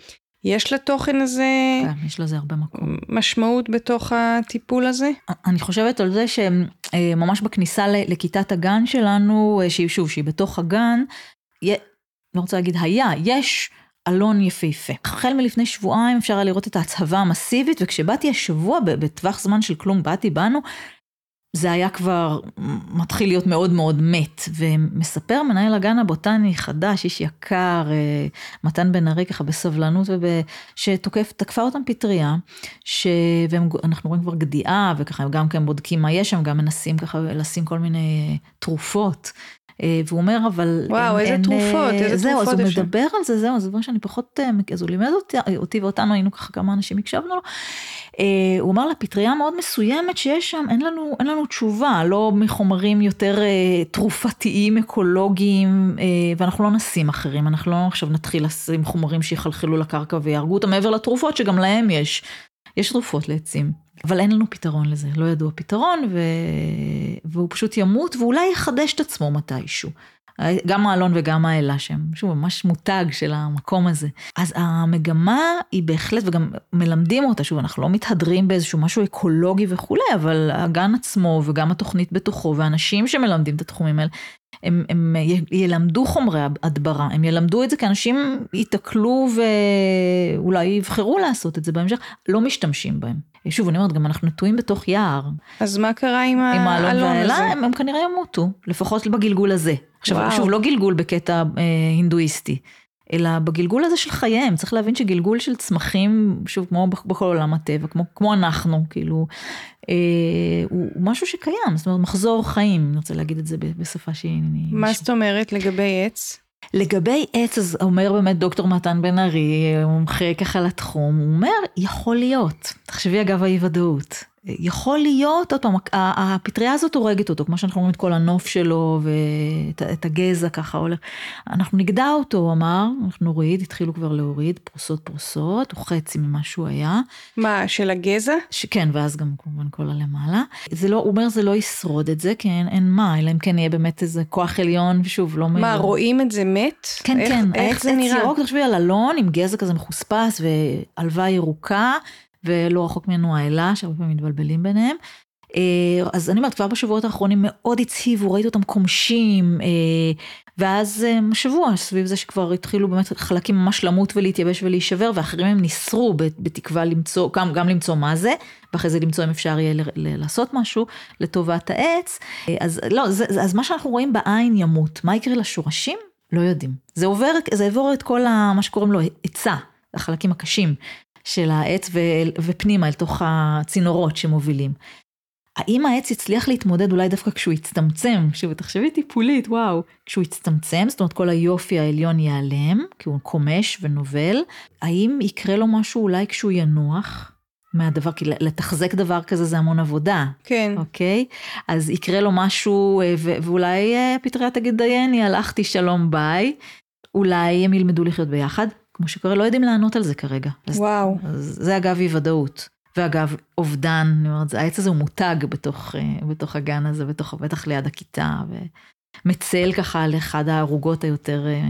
יש לתוכן הזה... כן, יש לזה הרבה מקום. משמעות בתוך הטיפול הזה? אני חושבת על זה שממש בכניסה לכיתת הגן שלנו, אה, שהיא שוב, שהיא בתוך הגן, לא רוצה להגיד היה, יש אלון יפהפה. החל מלפני שבועיים אפשר היה לראות את ההצהבה המסיבית, וכשבאתי השבוע, בטווח זמן של כלום, באתי, באנו, זה היה כבר מתחיל להיות מאוד מאוד מת. ומספר מנהל הגן הבוטני חדש, איש יקר, אה, מתן בן ארי ככה בסבלנות, וב... שתוקף, תקפה אותם פטריה, שאנחנו רואים כבר גדיעה, וככה גם כן בודקים מה יש שם, גם מנסים ככה לשים כל מיני תרופות. אה, והוא אומר, אבל... וואו, אין, איזה אין, תרופות, איזה זהו, תרופות אז הוא מדבר על זה, זהו, זה דבר שאני פחות, אה, אז הוא לימד אותי, אותי ואותנו, היינו ככה כמה אנשים הקשבנו לו. אה, הוא אמר לה, פטריה מאוד מסוימת שיש שם, אין לנו, אין לנו תשובה, לא מחומרים יותר תרופתיים, אקולוגיים, ואנחנו לא נשים אחרים, אנחנו לא עכשיו נתחיל לשים חומרים שיחלחלו לקרקע ויהרגו אותם מעבר לתרופות, שגם להם יש. יש תרופות לעצים, אבל אין לנו פתרון לזה, לא ידוע פתרון, ו... והוא פשוט ימות, ואולי יחדש את עצמו מתישהו. גם האלון וגם האלה שהם, שוב, ממש מותג של המקום הזה. אז המגמה היא בהחלט, וגם מלמדים אותה, שוב, אנחנו לא מתהדרים באיזשהו משהו אקולוגי וכולי, אבל הגן עצמו וגם התוכנית בתוכו, ואנשים שמלמדים את התחומים האלה, הם, הם ילמדו חומרי הדברה, הם ילמדו את זה כי אנשים ייתקלו ואולי יבחרו לעשות את זה בהמשך, לא משתמשים בהם. שוב, אני אומרת, גם אנחנו נטועים בתוך יער. אז מה קרה עם האלון הזה? הם, הם כנראה ימותו, לפחות בגלגול הזה. עכשיו, וואו. שוב, לא גלגול בקטע אה, הינדואיסטי. אלא בגלגול הזה של חייהם, צריך להבין שגלגול של צמחים, שוב, כמו בכל עולם הטבע, כמו, כמו אנחנו, כאילו, אה, הוא, הוא משהו שקיים, זאת אומרת, מחזור חיים, אני רוצה להגיד את זה בשפה שהיא... מה זאת אומרת לגבי עץ? לגבי עץ, אז אומר באמת דוקטור מתן בן ארי, מומחה ככה לתחום, הוא אומר, יכול להיות, תחשבי אגב האי ודאות. יכול להיות, עוד פעם, הפטריה הזאת הורגת אותו, כמו שאנחנו רואים את כל הנוף שלו ואת הגזע ככה הולך. אנחנו נגדע אותו, הוא אמר, אנחנו נוריד, התחילו כבר להוריד, פרוסות פרוסות, הוא חצי ממה שהוא היה. מה, של הגזע? ש, כן, ואז גם כמובן כל הלמעלה. זה לא, הוא אומר זה לא ישרוד את זה, כי אין, אין מה, אלא אם כן יהיה באמת איזה כוח עליון, ושוב, לא... מה, מ... רואים את זה מת? כן, איך, כן, איך זה נראה? ירוק, תחשבי על אלון עם גזע כזה מחוספס ועלווה ירוקה. ולא רחוק ממנו האלה, שהרבה פעמים מתבלבלים ביניהם. אה, אז אני אומרת, כבר בשבועות האחרונים מאוד הצהיבו, ראיתי אותם קומשים, אה, ואז אה, שבוע סביב זה שכבר התחילו באמת חלקים ממש למות ולהתייבש ולהישבר, ואחרים הם ניסרו בתקווה למצוא, גם, גם למצוא מה זה, ואחרי זה למצוא אם אפשר יהיה לעשות משהו לטובת העץ. אז לא, זה, אז מה שאנחנו רואים בעין ימות, מה יקרה לשורשים? לא יודעים. זה עובר, זה עבור את כל ה, מה שקוראים לו עצה, החלקים הקשים של העץ ו, ופנימה אל תוך הצינורות שמובילים. האם העץ יצליח להתמודד אולי דווקא כשהוא יצטמצם, שוב תחשבי טיפולית, וואו, כשהוא יצטמצם, זאת אומרת כל היופי העליון ייעלם, כי הוא קומש ונובל, האם יקרה לו משהו אולי כשהוא ינוח? מהדבר, כי לתחזק דבר כזה זה המון עבודה. כן. אוקיי? אז יקרה לו משהו, אה, ו- ואולי אה, תגיד דייני, הלכתי שלום ביי. אולי הם ילמדו לחיות ביחד, כמו שקורה, לא יודעים לענות על זה כרגע. וואו. אז זה אגב אי ודאות. ואגב, אובדן, אני אומרת, העץ הזה הוא מותג בתוך, אה, בתוך הגן הזה, בתוך, בטח ליד הכיתה, ומצל ככה על אחד הערוגות היותר אה,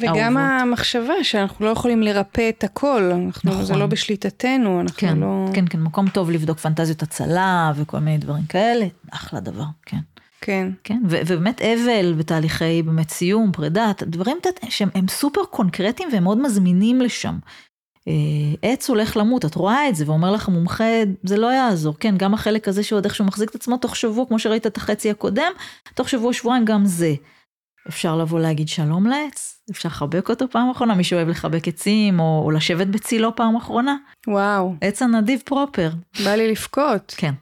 וגם אהובות. המחשבה שאנחנו לא יכולים לרפא את הכל, אנחנו, נכון. זה לא בשליטתנו, אנחנו כן, לא... כן, כן, מקום טוב לבדוק פנטזיות הצלה וכל מיני דברים כאלה, אחלה דבר, כן. כן. כן, ו- ובאמת אבל ותהליכי באמת סיום, פרידה, דברים שהם סופר קונקרטיים והם מאוד מזמינים לשם. אה, עץ הולך למות, את רואה את זה, ואומר לך המומחה, זה לא יעזור, כן, גם החלק הזה שעוד איכשהו מחזיק את עצמו תוך שבוע, כמו שראית את החצי הקודם, תוך שבוע, שבועיים גם זה. אפשר לבוא להגיד שלום לעץ, אפשר לחבק אותו פעם אחרונה, מישהו אוהב לחבק עצים, או, או לשבת בצילו פעם אחרונה. וואו. עץ הנדיב פרופר. בא לי לבכות. כן.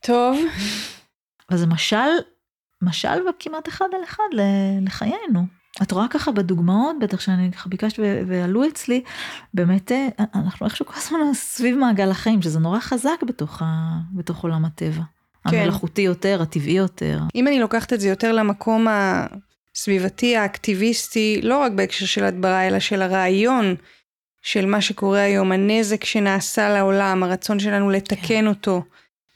טוב. וזה משל, משל וכמעט אחד על אחד לחיינו. את רואה ככה בדוגמאות, בטח שאני ככה ביקשת ועלו אצלי, באמת אה, אנחנו איכשהו כל הזמן סביב מעגל החיים, שזה נורא חזק בתוך, ה, בתוך עולם הטבע. כן. המלאכותי יותר, הטבעי יותר. אם אני לוקחת את זה יותר למקום הסביבתי, האקטיביסטי, לא רק בהקשר של הדברה, אלא של הרעיון של מה שקורה היום, הנזק שנעשה לעולם, הרצון שלנו לתקן כן. אותו.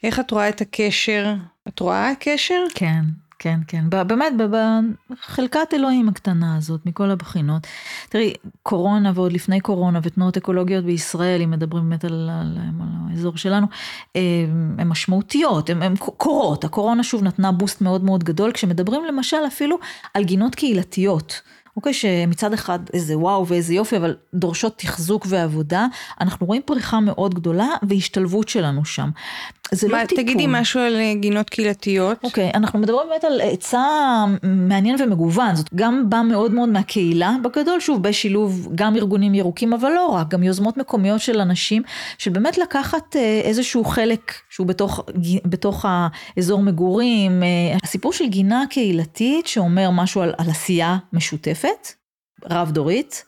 איך את רואה את הקשר? את רואה קשר? כן, כן, כן. באמת, בחלקת אלוהים הקטנה הזאת, מכל הבחינות. תראי, קורונה ועוד לפני קורונה ותנועות אקולוגיות בישראל, אם מדברים באמת על, על, על האזור שלנו, הן משמעותיות, הן קורות. הקורונה שוב נתנה בוסט מאוד מאוד גדול, כשמדברים למשל אפילו על גינות קהילתיות. אוקיי, שמצד אחד איזה וואו ואיזה יופי, אבל דורשות תחזוק ועבודה, אנחנו רואים פריחה מאוד גדולה והשתלבות שלנו שם. זה לא מה, לא טיפול. תגידי משהו על אה, גינות קהילתיות. אוקיי, אנחנו מדברים באמת על עצה מעניין ומגוון, זאת גם בא מאוד מאוד מהקהילה בגדול, שוב, בשילוב גם ארגונים ירוקים, אבל לא רק, גם יוזמות מקומיות של אנשים, של באמת לקחת אה, איזשהו חלק שהוא בתוך, בתוך האזור מגורים, אה, הסיפור של גינה קהילתית שאומר משהו על, על עשייה משותפת, רב דורית,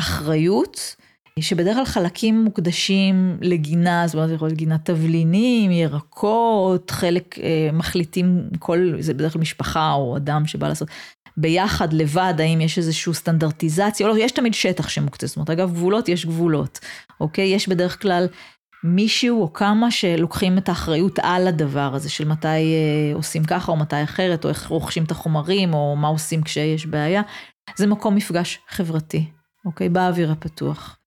אחריות, שבדרך כלל חלקים מוקדשים לגינה, זאת אומרת, זה יכול להיות גינת תבלינים, ירקות, חלק אה, מחליטים, כל, זה בדרך כלל משפחה או אדם שבא לעשות. ביחד, לבד, האם יש איזושהי סטנדרטיזציה, או לא, יש תמיד שטח שמוקצה, זאת אומרת, אגב, גבולות, יש גבולות, אוקיי? יש בדרך כלל מישהו או כמה שלוקחים את האחריות על הדבר הזה, של מתי אה, עושים ככה או מתי אחרת, או איך רוכשים את החומרים, או מה עושים כשיש בעיה. זה מקום מפגש חברתי, אוקיי? באוויר הפתוח.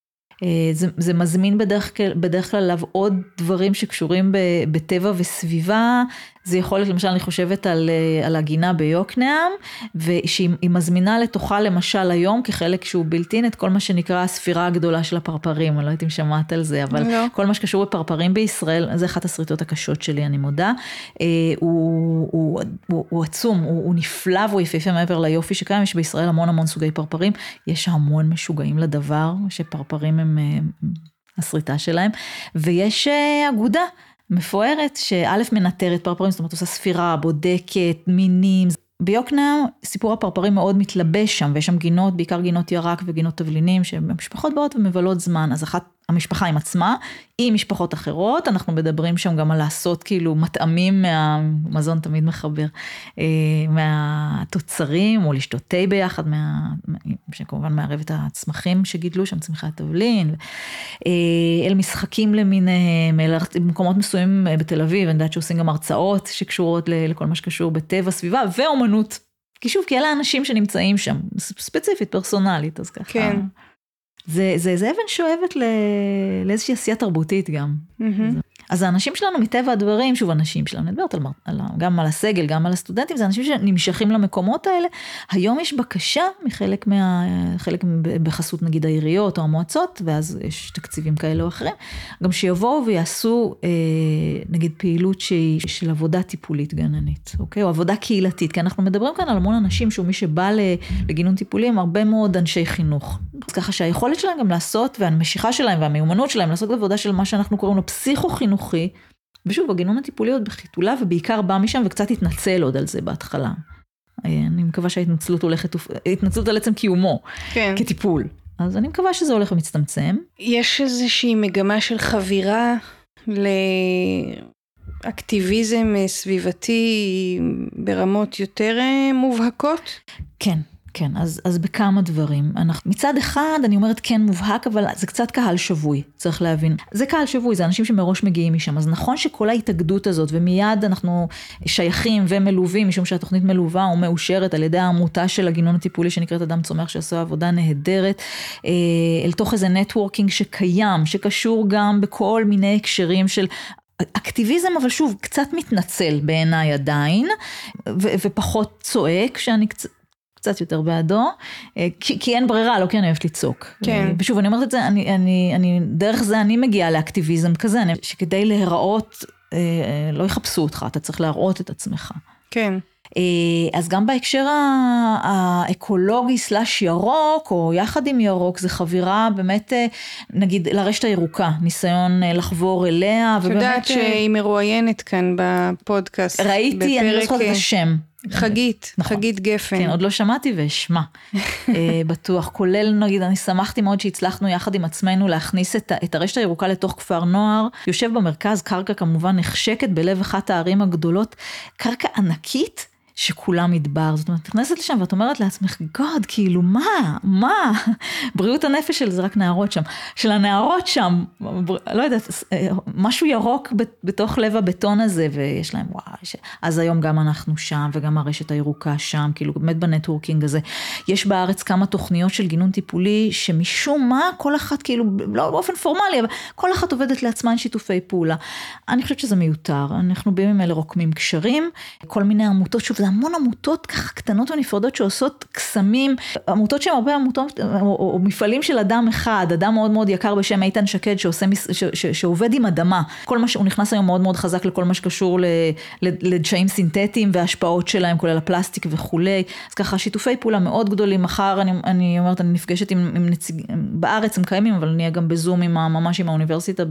אה, זה, זה מזמין בדרך, בדרך כלל עוד דברים שקשורים בטבע וסביבה, זה יכול להיות, למשל, אני חושבת על, על הגינה ביוקנעם, ושהיא מזמינה לתוכה למשל היום, כחלק שהוא בלתי את כל מה שנקרא הספירה הגדולה של הפרפרים, אני לא יודעת אם שמעת על זה, אבל לא. כל מה שקשור בפרפרים בישראל, זה אחת השריטות הקשות שלי, אני מודה. הוא, הוא, הוא, הוא, הוא עצום, הוא, הוא נפלא והוא יפהפה מעבר ליופי שקיים, יש בישראל המון המון סוגי פרפרים, יש המון משוגעים לדבר, שפרפרים הם הסריטה שלהם, ויש אגודה. מפוארת, שא' מנטרת פרפרים, זאת אומרת עושה ספירה, בודקת, מינים. ביוקנעם סיפור הפרפרים מאוד מתלבש שם, ויש שם גינות, בעיקר גינות ירק וגינות תבלינים, שמשפחות באות ומבלות זמן, אז אחת המשפחה עם עצמה, עם משפחות אחרות, אנחנו מדברים שם גם על לעשות כאילו מטעמים מהמזון תמיד מחבר, אה, מהתוצרים, או לשתות תה ביחד, מה, שכמובן מערב את הצמחים שגידלו שם, צמחי התבלין, אה, אל משחקים למיניהם, אל מקומות מסוימים אה, בתל אביב, אני יודעת שעושים גם הרצאות שקשורות לכל מה שקשור בטבע, סביבה, ואומנות. כי שוב, כי אלה האנשים שנמצאים שם, ספציפית, פרסונלית, אז ככה. כן. זה, זה, זה אבן שואבת ל, לאיזושהי עשייה תרבותית גם. Mm-hmm. אז האנשים שלנו מטבע הדברים, שוב אנשים שלנו, אני מדברת על, על, גם על הסגל, גם על הסטודנטים, זה אנשים שנמשכים למקומות האלה. היום יש בקשה מחלק מה... חלק בחסות נגיד העיריות או המועצות, ואז יש תקציבים כאלה או אחרים, גם שיבואו ויעשו אה, נגיד פעילות שהיא של עבודה טיפולית גננית, אוקיי? או עבודה קהילתית, כי אנחנו מדברים כאן על המון אנשים, שהוא מי שבא לגינון טיפולי, הם הרבה מאוד אנשי חינוך. אז ככה שהיכולת שלהם גם לעשות, והמשיכה שלהם והמיומנות שלהם לעשות עבודה של מה שאנחנו קוראים לו פסיכו-חינוך. חינוכי, ושוב, הגינון הטיפולי עוד בחיתולה ובעיקר בא משם וקצת התנצל עוד על זה בהתחלה. אה, אני מקווה שההתנצלות הולכת, התנצלות על עצם קיומו, כן. כטיפול. אז אני מקווה שזה הולך ומצטמצם. יש איזושהי מגמה של חבירה לאקטיביזם סביבתי ברמות יותר אה, מובהקות? כן, כן, אז, אז בכמה דברים. אנחנו, מצד אחד, אני אומרת כן מובהק, אבל זה קצת קהל שבוי, צריך להבין. זה קהל שבוי, זה אנשים שמראש מגיעים משם. אז נכון שכל ההתאגדות הזאת, ומיד אנחנו שייכים ומלווים, משום שהתוכנית מלווה או מאושרת על ידי העמותה של הגינון הטיפולי שנקראת אדם צומח, שעשו עבודה נהדרת, אה, אל תוך איזה נטוורקינג שקיים, שקשור גם בכל מיני הקשרים של אקטיביזם, אבל שוב, קצת מתנצל בעיניי עדיין, ו- ופחות צועק, שאני קצת... קצת יותר בעדו, אה, כי, כי אין ברירה, לא כי אני אוהבת לצעוק. כן. ושוב, אני אומרת את זה, אני, אני, אני, דרך זה אני מגיעה לאקטיביזם כזה, אני, שכדי להיראות, אה, אה, לא יחפשו אותך, אתה צריך להראות את עצמך. כן. אז גם בהקשר האקולוגי סלאש ירוק, או יחד עם ירוק, זה חבירה באמת, נגיד, לרשת הירוקה, ניסיון לחבור אליה. את יודעת שהיא מרואיינת כאן בפודקאסט. ראיתי, אני לא זוכרת את השם. חגית, נכון. חגית גפן. כן, עוד לא שמעתי ואשמע, *laughs* אה, בטוח. כולל, נגיד, אני שמחתי מאוד שהצלחנו יחד עם עצמנו להכניס את, את הרשת הירוקה לתוך כפר נוער. יושב במרכז, קרקע כמובן נחשקת בלב אחת הערים הגדולות, קרקע ענקית. שכולם מדבר, זאת אומרת, נכנסת לשם ואת אומרת לעצמך, גוד, כאילו, מה, מה? בריאות הנפש של זה רק נערות שם, של הנערות שם, לא יודעת, משהו ירוק בתוך לב הבטון הזה, ויש להם, וואי, ש... אז היום גם אנחנו שם, וגם הרשת הירוקה שם, כאילו, באמת בנטוורקינג הזה. יש בארץ כמה תוכניות של גינון טיפולי, שמשום מה, כל אחת, כאילו, לא באופן פורמלי, אבל כל אחת עובדת לעצמה עם שיתופי פעולה. אני חושבת שזה מיותר, אנחנו בימים אלה רוקמים קשרים, כל מיני עמותות, שוב, זה המון עמותות ככה קטנות ונפרדות שעושות קסמים, עמותות שהן הרבה עמותות, או, או, או מפעלים של אדם אחד, אדם מאוד מאוד יקר בשם איתן שקד שעושה, ש, ש, שעובד עם אדמה. כל מה שהוא נכנס היום מאוד מאוד חזק לכל מה שקשור לדשאים סינתטיים וההשפעות שלהם, כולל הפלסטיק וכולי. אז ככה שיתופי פעולה מאוד גדולים. מחר אני, אני אומרת, אני נפגשת עם, עם נציג, בארץ הם קיימים, אבל נהיה גם בזום עם, ממש עם האוניברסיטה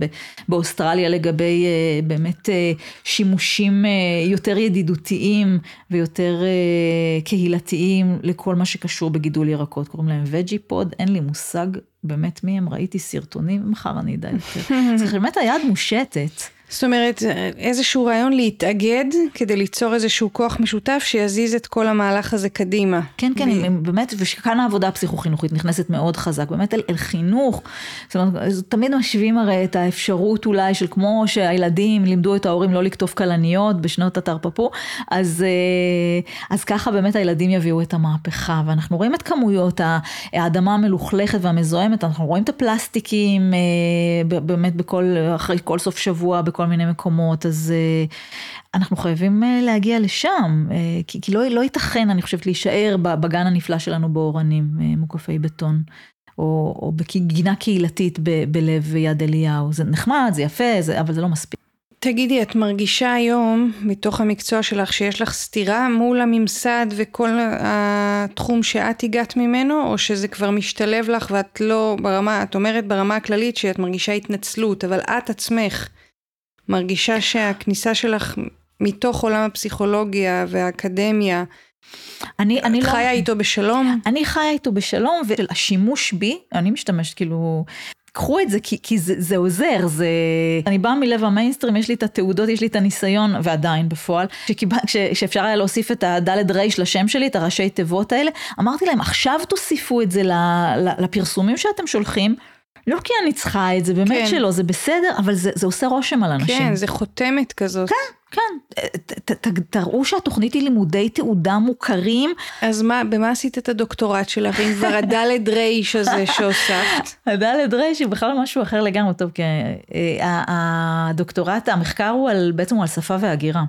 באוסטרליה לגבי אה, באמת אה, שימושים אה, יותר ידידותיים ויותר קהילתיים לכל מה שקשור בגידול ירקות. קוראים להם וג'י פוד, אין לי מושג באמת מי הם, ראיתי סרטונים, מחר אני אדע יותר. *laughs* צריך באמת היד מושטת. זאת אומרת, איזשהו רעיון להתאגד כדי ליצור איזשהו כוח משותף שיזיז את כל המהלך הזה קדימה. כן, כן, ו... באמת, וכאן העבודה הפסיכו-חינוכית נכנסת מאוד חזק, באמת אל, אל חינוך. זאת אומרת, תמיד משווים הרי את האפשרות אולי של כמו שהילדים לימדו את ההורים לא לקטוף כלניות בשנות התרפפו, אז, אה, אז ככה באמת הילדים יביאו את המהפכה, ואנחנו רואים את כמויות האדמה המלוכלכת והמזוהמת, אנחנו רואים את הפלסטיקים אה, באמת בכל, אחרי כל סוף שבוע, בכל מיני מקומות, אז אנחנו חייבים להגיע לשם, כי, כי לא, לא ייתכן, אני חושבת, להישאר בגן הנפלא שלנו באורנים, מוקפי בטון. או, או בגינה קהילתית ב, בלב יד אליהו. זה נחמד, זה יפה, זה, אבל זה לא מספיק. תגידי, את מרגישה היום, מתוך המקצוע שלך, שיש לך סתירה מול הממסד וכל התחום שאת הגעת ממנו, או שזה כבר משתלב לך ואת לא ברמה, את אומרת ברמה הכללית שאת מרגישה התנצלות, אבל את עצמך מרגישה שהכניסה שלך מתוך עולם הפסיכולוגיה והאקדמיה, אני, אני לא... חיה איתו בשלום? אני חיה איתו בשלום, והשימוש בי, אני משתמשת כאילו, קחו את זה כי, כי זה, זה עוזר, זה... אני באה מלב המיינסטרים, יש לי את התעודות, יש לי את הניסיון, ועדיין בפועל, שקיבל, ש, שאפשר היה להוסיף את הדלת רייש לשם שלי, את הראשי תיבות האלה, אמרתי להם, עכשיו תוסיפו את זה לפרסומים שאתם שולחים. לא כי אני צריכה את זה, באמת כן. שלא, זה בסדר, אבל זה, זה עושה רושם על אנשים. כן, זה חותמת כזאת. כן, כן. ת, ת, ת, תראו שהתוכנית היא לימודי תעודה מוכרים. אז מה, במה עשית את הדוקטורט שלך, אם כבר הדלת רייש הזה שהוספת? *laughs* הדלת רייש היא בכלל משהו אחר לגמרי, טוב, כי אה, הדוקטורט, המחקר הוא על, בעצם הוא על שפה והגירה.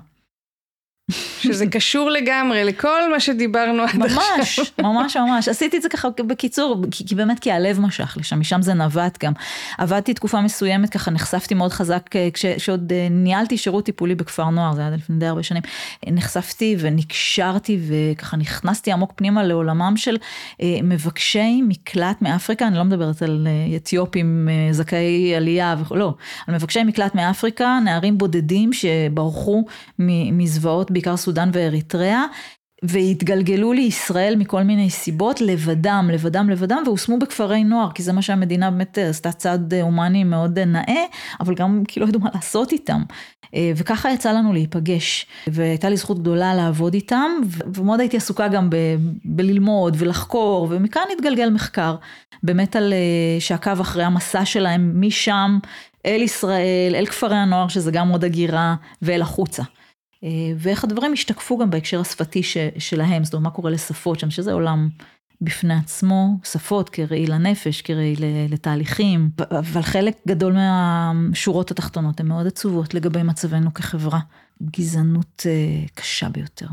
שזה קשור לגמרי לכל מה שדיברנו עד עכשיו. ממש, ממש ממש. עשיתי את זה ככה בקיצור, כי, כי באמת כי הלב משך לשם, משם זה נבט גם. עבדתי תקופה מסוימת, ככה נחשפתי מאוד חזק, אה, כשעוד אה, ניהלתי שירות טיפולי בכפר נוער, זה היה לפני די הרבה שנים. נחשפתי ונקשרתי וככה נכנסתי עמוק פנימה לעולמם של אה, מבקשי מקלט מאפריקה, אני לא מדברת על אתיופים זכאי עלייה וכו', לא, על מבקשי מקלט מאפריקה, נערים בודדים שברחו מזוועות. בעיקר סודאן ואריתריאה, והתגלגלו לישראל מכל מיני סיבות, לבדם, לבדם, לבדם, והושמו בכפרי נוער, כי זה מה שהמדינה באמת עשתה צעד הומני מאוד נאה, אבל גם כי לא ידעו מה לעשות איתם. אה, וככה יצא לנו להיפגש, והייתה לי זכות גדולה לעבוד איתם, ומאוד הייתי עסוקה גם ב- בללמוד ולחקור, ומכאן התגלגל מחקר, באמת על אה, שעקב אחרי המסע שלהם משם אל ישראל, אל כפרי הנוער, שזה גם עוד הגירה, ואל החוצה. אה, ואיך הדברים השתקפו גם בהקשר השפתי ש, שלהם, זאת אומרת, מה קורה לשפות שם, שזה עולם בפני עצמו, שפות כראי לנפש, כראי לתהליכים, אבל חלק גדול מהשורות התחתונות הן מאוד עצובות לגבי מצבנו כחברה. גזענות אה, קשה ביותר,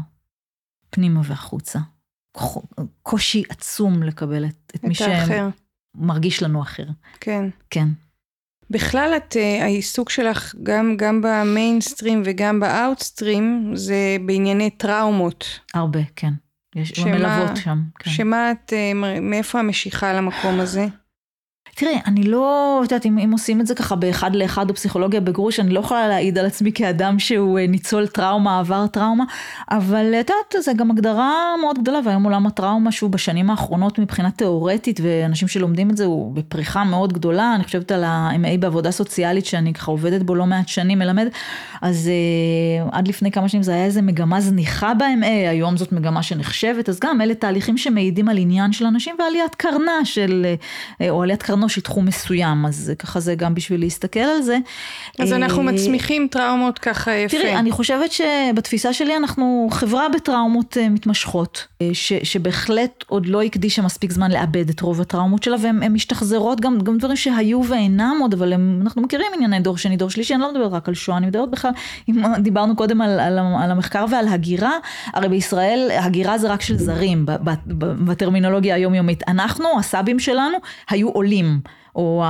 פנימה והחוצה. קושי עצום לקבל את, את, את מי שמרגיש לנו אחר. כן. כן. בכלל את, uh, העיסוק שלך גם, גם במיינסטרים וגם באאוטסטרים זה בענייני טראומות. הרבה, כן. יש שמה, מלוות שם. כן. שמה את, uh, מאיפה המשיכה למקום הזה? תראי, אני לא יודעת אם, אם עושים את זה ככה באחד לאחד בפסיכולוגיה בגרוש, אני לא יכולה להעיד על עצמי כאדם שהוא אה, ניצול טראומה, עבר טראומה, אבל את יודעת, זו גם הגדרה מאוד גדולה, והיום עולם הטראומה שהוא בשנים האחרונות מבחינה תיאורטית, ואנשים שלומדים את זה הוא בפריחה מאוד גדולה, אני חושבת על ה-MA בעבודה סוציאלית שאני ככה עובדת בו לא מעט שנים, מלמד, אז uh, עד לפני כמה שנים זה היה איזה מגמה זניחה ב-MA, היום זאת מגמה שנחשבת, אז גם אלה תהליכים שמעידים על עניין של אנשים ועליית קרנה של, uh, או עליית קרנו של תחום מסוים, אז ככה זה גם בשביל להסתכל על זה. אז אנחנו אה, מצמיחים טראומות ככה יפה. תראי, אני חושבת שבתפיסה שלי אנחנו חברה בטראומות אה, מתמשכות, אה, ש, שבהחלט עוד לא הקדישה מספיק זמן לאבד את רוב הטראומות שלה, והן משתחזרות גם, גם דברים שהיו ואינם עוד, אבל הם, אנחנו מכירים ענייני דור שני, דור שלישי, אני לא מדברת רק על שואה, אני מדברת בכלל, אם דיברנו קודם על, על, על המחקר ועל הגירה, הרי בישראל הגירה זה רק של זרים, בטרמינולוגיה היומיומית. אנחנו, הסבים שלנו, היו עולים. או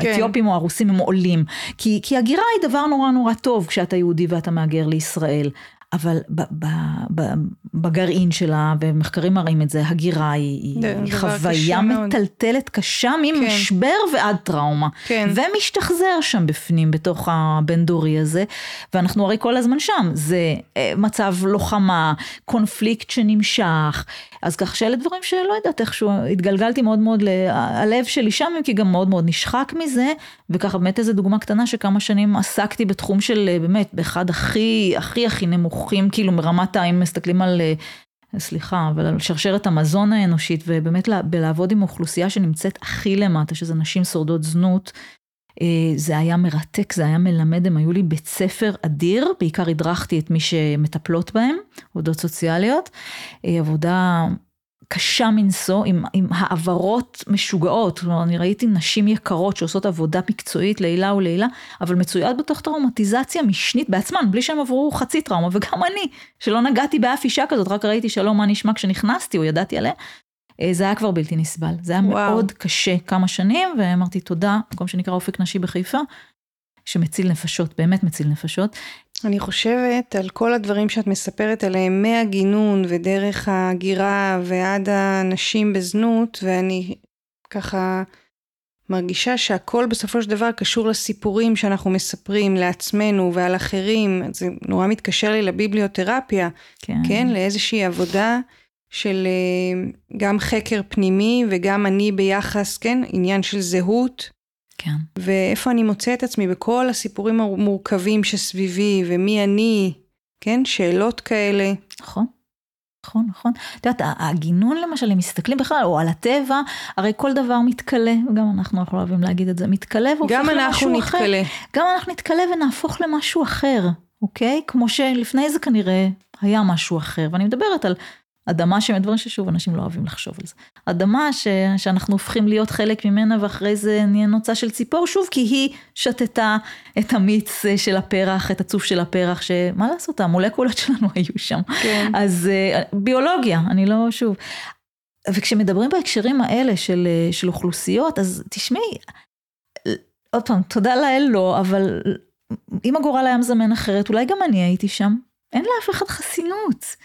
כן. האתיופים כן. או הרוסים הם עולים. כי, כי הגירה היא דבר נורא נורא טוב כשאתה יהודי ואתה מהגר לישראל. אבל ב, ב, ב, בגרעין שלה, ומחקרים מראים את זה, הגירה היא, היא חוויה מטלטלת קשה ממשבר כן. ועד טראומה. כן. ומשתחזר שם בפנים, בתוך הבין-דורי הזה, ואנחנו הרי כל הזמן שם. זה אה, מצב לוחמה, קונפליקט שנמשך, אז כך שאלה דברים שלא יודעת איכשהו, התגלגלתי מאוד מאוד, הלב שלי שם, כי גם מאוד מאוד נשחק מזה, וככה באמת איזו דוגמה קטנה שכמה שנים עסקתי בתחום של אה, באמת, באחד הכי הכי הכי נמוכים, כאילו מרמת האם מסתכלים על... אה, סליחה, אבל על שרשרת המזון האנושית, ובאמת בלעבוד עם אוכלוסייה שנמצאת הכי למטה, שזה נשים שורדות זנות, אה, זה היה מרתק, זה היה מלמד, הם היו לי בית ספר אדיר, בעיקר הדרכתי את מי שמטפלות בהם, עובדות סוציאליות, עבודה קשה מנשוא, עם, עם העברות משוגעות, כלומר אני ראיתי נשים יקרות שעושות עבודה מקצועית לעילה ולעילה, אבל מצויות בתוך טראומטיזציה משנית בעצמן, בלי שהם עברו חצי טראומה, וגם אני, שלא נגעתי באף אישה כזאת, רק ראיתי שלום מה נשמע כשנכנסתי, או ידעתי עליה, אה, זה היה כבר בלתי נסבל, זה היה וואו. מאוד קשה כמה שנים, ואמרתי תודה, מקום שנקרא אופק נשי בחיפה, שמציל נפשות, באמת מציל נפשות. אני חושבת על כל הדברים שאת מספרת עליהם, מהגינון ודרך ההגירה ועד הנשים בזנות, ואני ככה מרגישה שהכל בסופו של דבר קשור לסיפורים שאנחנו מספרים לעצמנו ועל אחרים, זה נורא מתקשר לי לביבליותרפיה, כן, כן לאיזושהי עבודה של אה, גם חקר פנימי וגם אני ביחס, כן, עניין של זהות. כן. ואיפה אני מוצא את עצמי בכל הסיפורים המורכבים שסביבי, ומי אני, כן? שאלות כאלה. נכון. נכון, נכון. את יודעת, הגינון למשל, אם מסתכלים בכלל, או על הטבע, הרי כל דבר מתכלה, וגם אנחנו אנחנו אוהבים להגיד את זה, מתכלה והופך למשהו אחר. גם אנחנו נתכלה. גם אנחנו נתכלה ונהפוך למשהו אחר, אוקיי? כמו שלפני זה כנראה היה משהו אחר, ואני מדברת על אדמה שהם דברים ששוב אנשים לא אוהבים לחשוב על זה. אדמה ש, שאנחנו הופכים להיות חלק ממנה ואחרי זה נהיה נוצה של ציפור שוב כי היא שתתה את המיץ אה, של הפרח, את הצוף של הפרח, שמה לעשות המולקולות שלנו *laughs* היו שם. כן. אז אה, ביולוגיה, אני לא שוב. וכשמדברים בהקשרים האלה של, אה, של אוכלוסיות אז תשמעי, עוד פעם תודה לאל לא אבל אם הגורל היה מזמן אחרת אולי גם אני הייתי שם. אין לאף אחד חסינות.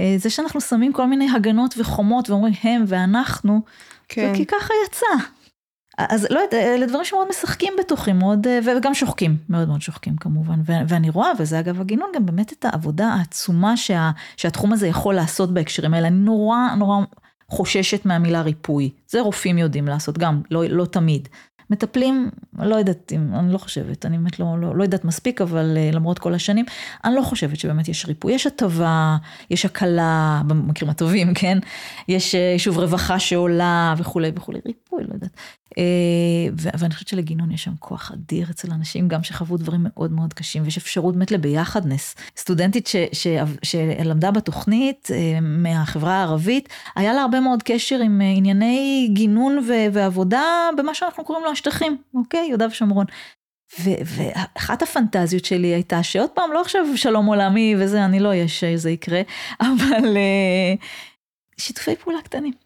אה, זה שאנחנו שמים כל מיני הגנות וחומות ואומרים הם ואנחנו, כן. כי ככה יצא. אז לא יודעת, אלה דברים שמאוד משחקים בתוכי, מאוד, אה, וגם שוחקים, מאוד מאוד שוחקים כמובן. ואני רואה, וזה אגב הגינון, גם באמת את העבודה העצומה שה, שהתחום הזה יכול לעשות בהקשרים האלה. אני נורא נורא חוששת מהמילה ריפוי. זה רופאים יודעים לעשות, גם לא, לא תמיד. מטפלים, לא יודעת אם, אני לא חושבת, אני באמת לא, לא, לא יודעת מספיק, אבל uh, למרות כל השנים, אני לא חושבת שבאמת יש ריפוי. יש הטבה, יש הקלה, במקרים הטובים, כן? יש uh, שוב רווחה שעולה וכולי וכולי, ריפוי, לא יודעת. Uh, ואני חושבת שלגינון יש שם כוח אדיר אצל אנשים, גם שחוו דברים מאוד מאוד קשים, ויש אפשרות באמת לביחדנס. סטודנטית שלמדה בתוכנית uh, מהחברה הערבית, היה לה הרבה מאוד קשר עם uh, ענייני גינון ועבודה במה שאנחנו קוראים לו השטחים, אוקיי? יהודה ושומרון. ואחת הפנטזיות שלי הייתה שעוד פעם, לא עכשיו שלום עולמי וזה, אני לא אהיה שזה יקרה, *laughs* אבל שיתופי פעולה קטנים.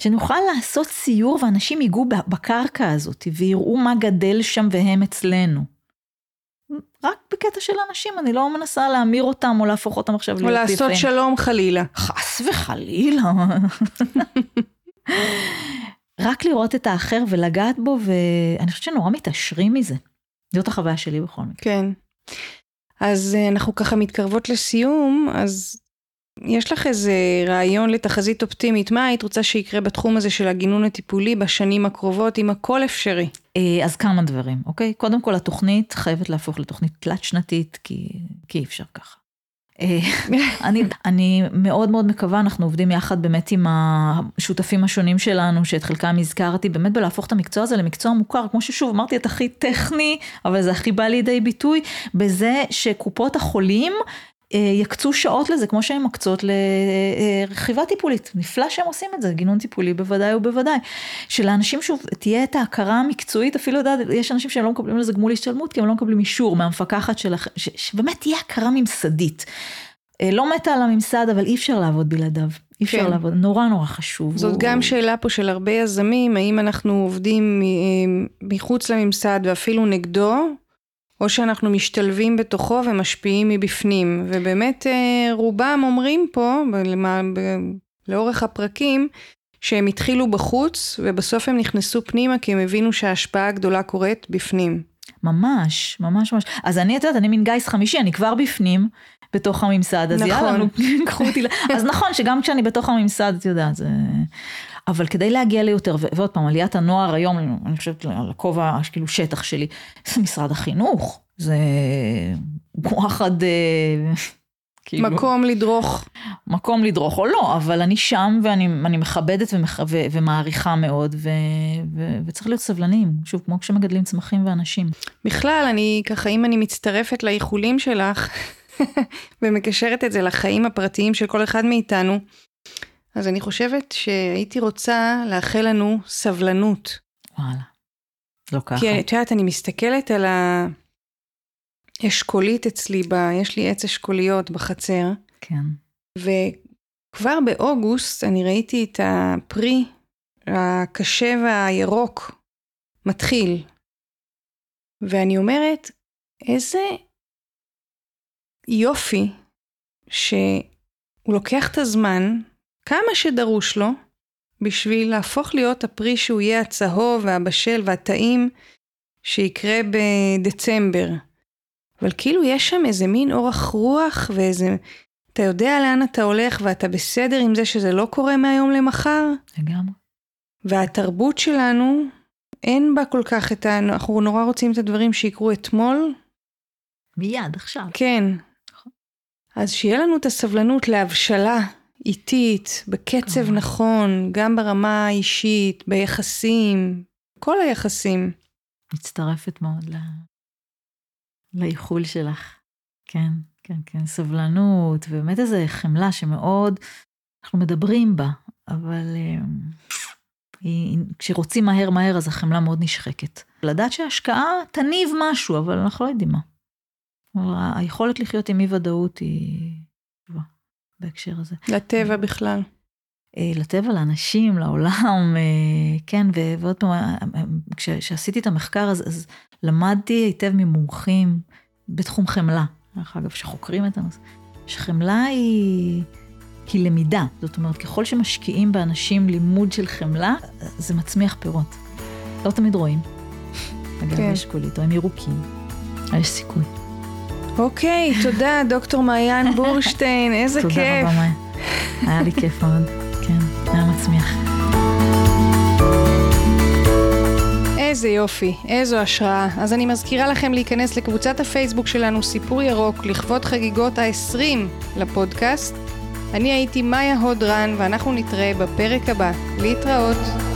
שנוכל לעשות סיור ואנשים ייגעו בקרקע הזאת ויראו מה גדל שם והם אצלנו. רק בקטע של אנשים, אני לא מנסה להמיר אותם או להפוך אותם עכשיו להיות יפים. או לעשות שלום חלילה. חס וחלילה. רק לראות את האחר ולגעת בו, ואני חושבת שנורא מתעשרים מזה. זאת החוויה שלי בכל מקרה. כן. אז אה, אנחנו ככה מתקרבות לסיום, אז יש לך איזה רעיון לתחזית אופטימית, מה היית רוצה שיקרה בתחום הזה של הגינון הטיפולי בשנים הקרובות, אם הכל אפשרי? אה, אז כמה דברים, אוקיי? קודם כל התוכנית חייבת להפוך לתוכנית תלת שנתית, כי, כי אי אפשר ככה. אה, *laughs* אני, אני מאוד מאוד מקווה, אנחנו עובדים יחד באמת עם השותפים השונים שלנו, שאת חלקם הזכרתי, באמת בלהפוך את המקצוע הזה למקצוע מוכר, כמו ששוב אמרתי, את הכי טכני, אבל זה הכי בא לידי ביטוי, בזה שקופות החולים יקצו שעות לזה, כמו שהן מקצות לרכיבה טיפולית. נפלא שהם עושים את זה, גינון טיפולי בוודאי ובוודאי. שלאנשים שוב תהיה את ההכרה המקצועית, אפילו יודעת, יש אנשים שהם לא מקבלים לזה גמול השתלמות, כי הם לא מקבלים אישור מהמפקחת שלכם, שבאמת תהיה הכרה ממסדית. אה, לא מתה על הממסד, אבל אי אפשר לעבוד בלעדיו. אי אפשר כן. לעבוד, נורא נורא חשוב. זאת הוא... גם שאלה פה של הרבה יזמים, האם אנחנו עובדים אה, מחוץ לממסד ואפילו נגדו, או שאנחנו משתלבים בתוכו ומשפיעים מבפנים. ובאמת אה, רובם אומרים פה, לאורך הפרקים, שהם התחילו בחוץ ובסוף הם נכנסו פנימה כי הם הבינו שההשפעה הגדולה קורית בפנים. ממש, ממש ממש. אז אני, את יודעת, אני מין גיס חמישי, אני כבר בפנים, בתוך הממסד, אז נכון. יאללה, *laughs* קחו אותי. אז נכון שגם כשאני בתוך הממסד, את יודעת, זה... אבל כדי להגיע ליותר, ועוד פעם, עליית הנוער היום, אני חושבת על הכובע, כאילו שטח שלי, זה משרד החינוך, זה וואחד, אה, *laughs* כאילו, מקום לדרוך. מקום לדרוך או לא, אבל אני שם ואני מכבדת ומח, ו, ומעריכה מאוד, ו, ו, וצריך להיות סבלניים, שוב, כמו כשמגדלים צמחים ואנשים. בכלל, אני ככה, אם אני מצטרפת לאיחולים שלך, *laughs* ומקשרת את זה לחיים הפרטיים של כל אחד מאיתנו, אז אני חושבת שהייתי רוצה לאחל לנו סבלנות. וואלה. לא ככה. כי את יודעת, אני מסתכלת על האשכולית אצלי, ב... יש לי עץ אשכוליות בחצר, כן. וכבר באוגוסט אני ראיתי את הפרי הקשה והירוק מתחיל. ואני אומרת, איזה יופי שהוא לוקח את הזמן, כמה שדרוש לו, בשביל להפוך להיות הפרי שהוא יהיה הצהוב והבשל והטעים שיקרה בדצמבר. אבל כאילו יש שם איזה מין אורך רוח ואיזה... אתה יודע לאן אתה הולך ואתה בסדר עם זה שזה לא קורה מהיום למחר? לגמרי. והתרבות שלנו, אין בה כל כך את ה... אנחנו נורא רוצים את הדברים שיקרו אתמול. מיד, עכשיו. כן. נכון. אז שיהיה לנו את הסבלנות להבשלה איטית, בקצב כמובן. נכון, גם ברמה האישית, ביחסים, כל היחסים. מצטרפת מאוד ל... לאיחול שלך. כן, כן, כן, סבלנות, ובאמת איזו חמלה שמאוד אנחנו מדברים בה, אבל אה, היא, כשרוצים מהר מהר אז החמלה מאוד נשחקת. לדעת שההשקעה תניב משהו, אבל אנחנו לא יודעים מה. היכולת לחיות עם אי ודאות היא בהקשר הזה. לטבע בכלל. אה, לטבע, לאנשים, לעולם, אה, כן, ועוד פעם, אה, כש- כשעשיתי את המחקר אז, אז למדתי היטב ממומחים בתחום חמלה, דרך אגב, שחוקרים את הנושא, שחמלה היא, היא למידה, זאת אומרת, ככל שמשקיעים באנשים לימוד של חמלה, זה מצמיח פירות. לא תמיד רואים. *laughs* אגב, כן. יש קולית, או הם ירוקים, יש סיכוי. אוקיי, תודה, דוקטור מעיין בורשטיין, איזה תודה כיף. רבה, מאיה. היה לי כיף מאוד, כן, היה מצמיח. איזה יופי, איזו השראה. אז אני מזכירה לכם להיכנס לקבוצת הפייסבוק שלנו, סיפור ירוק, לכבוד חגיגות ה-20 לפודקאסט. אני הייתי מאיה הודרן, ואנחנו נתראה בפרק הבא. להתראות.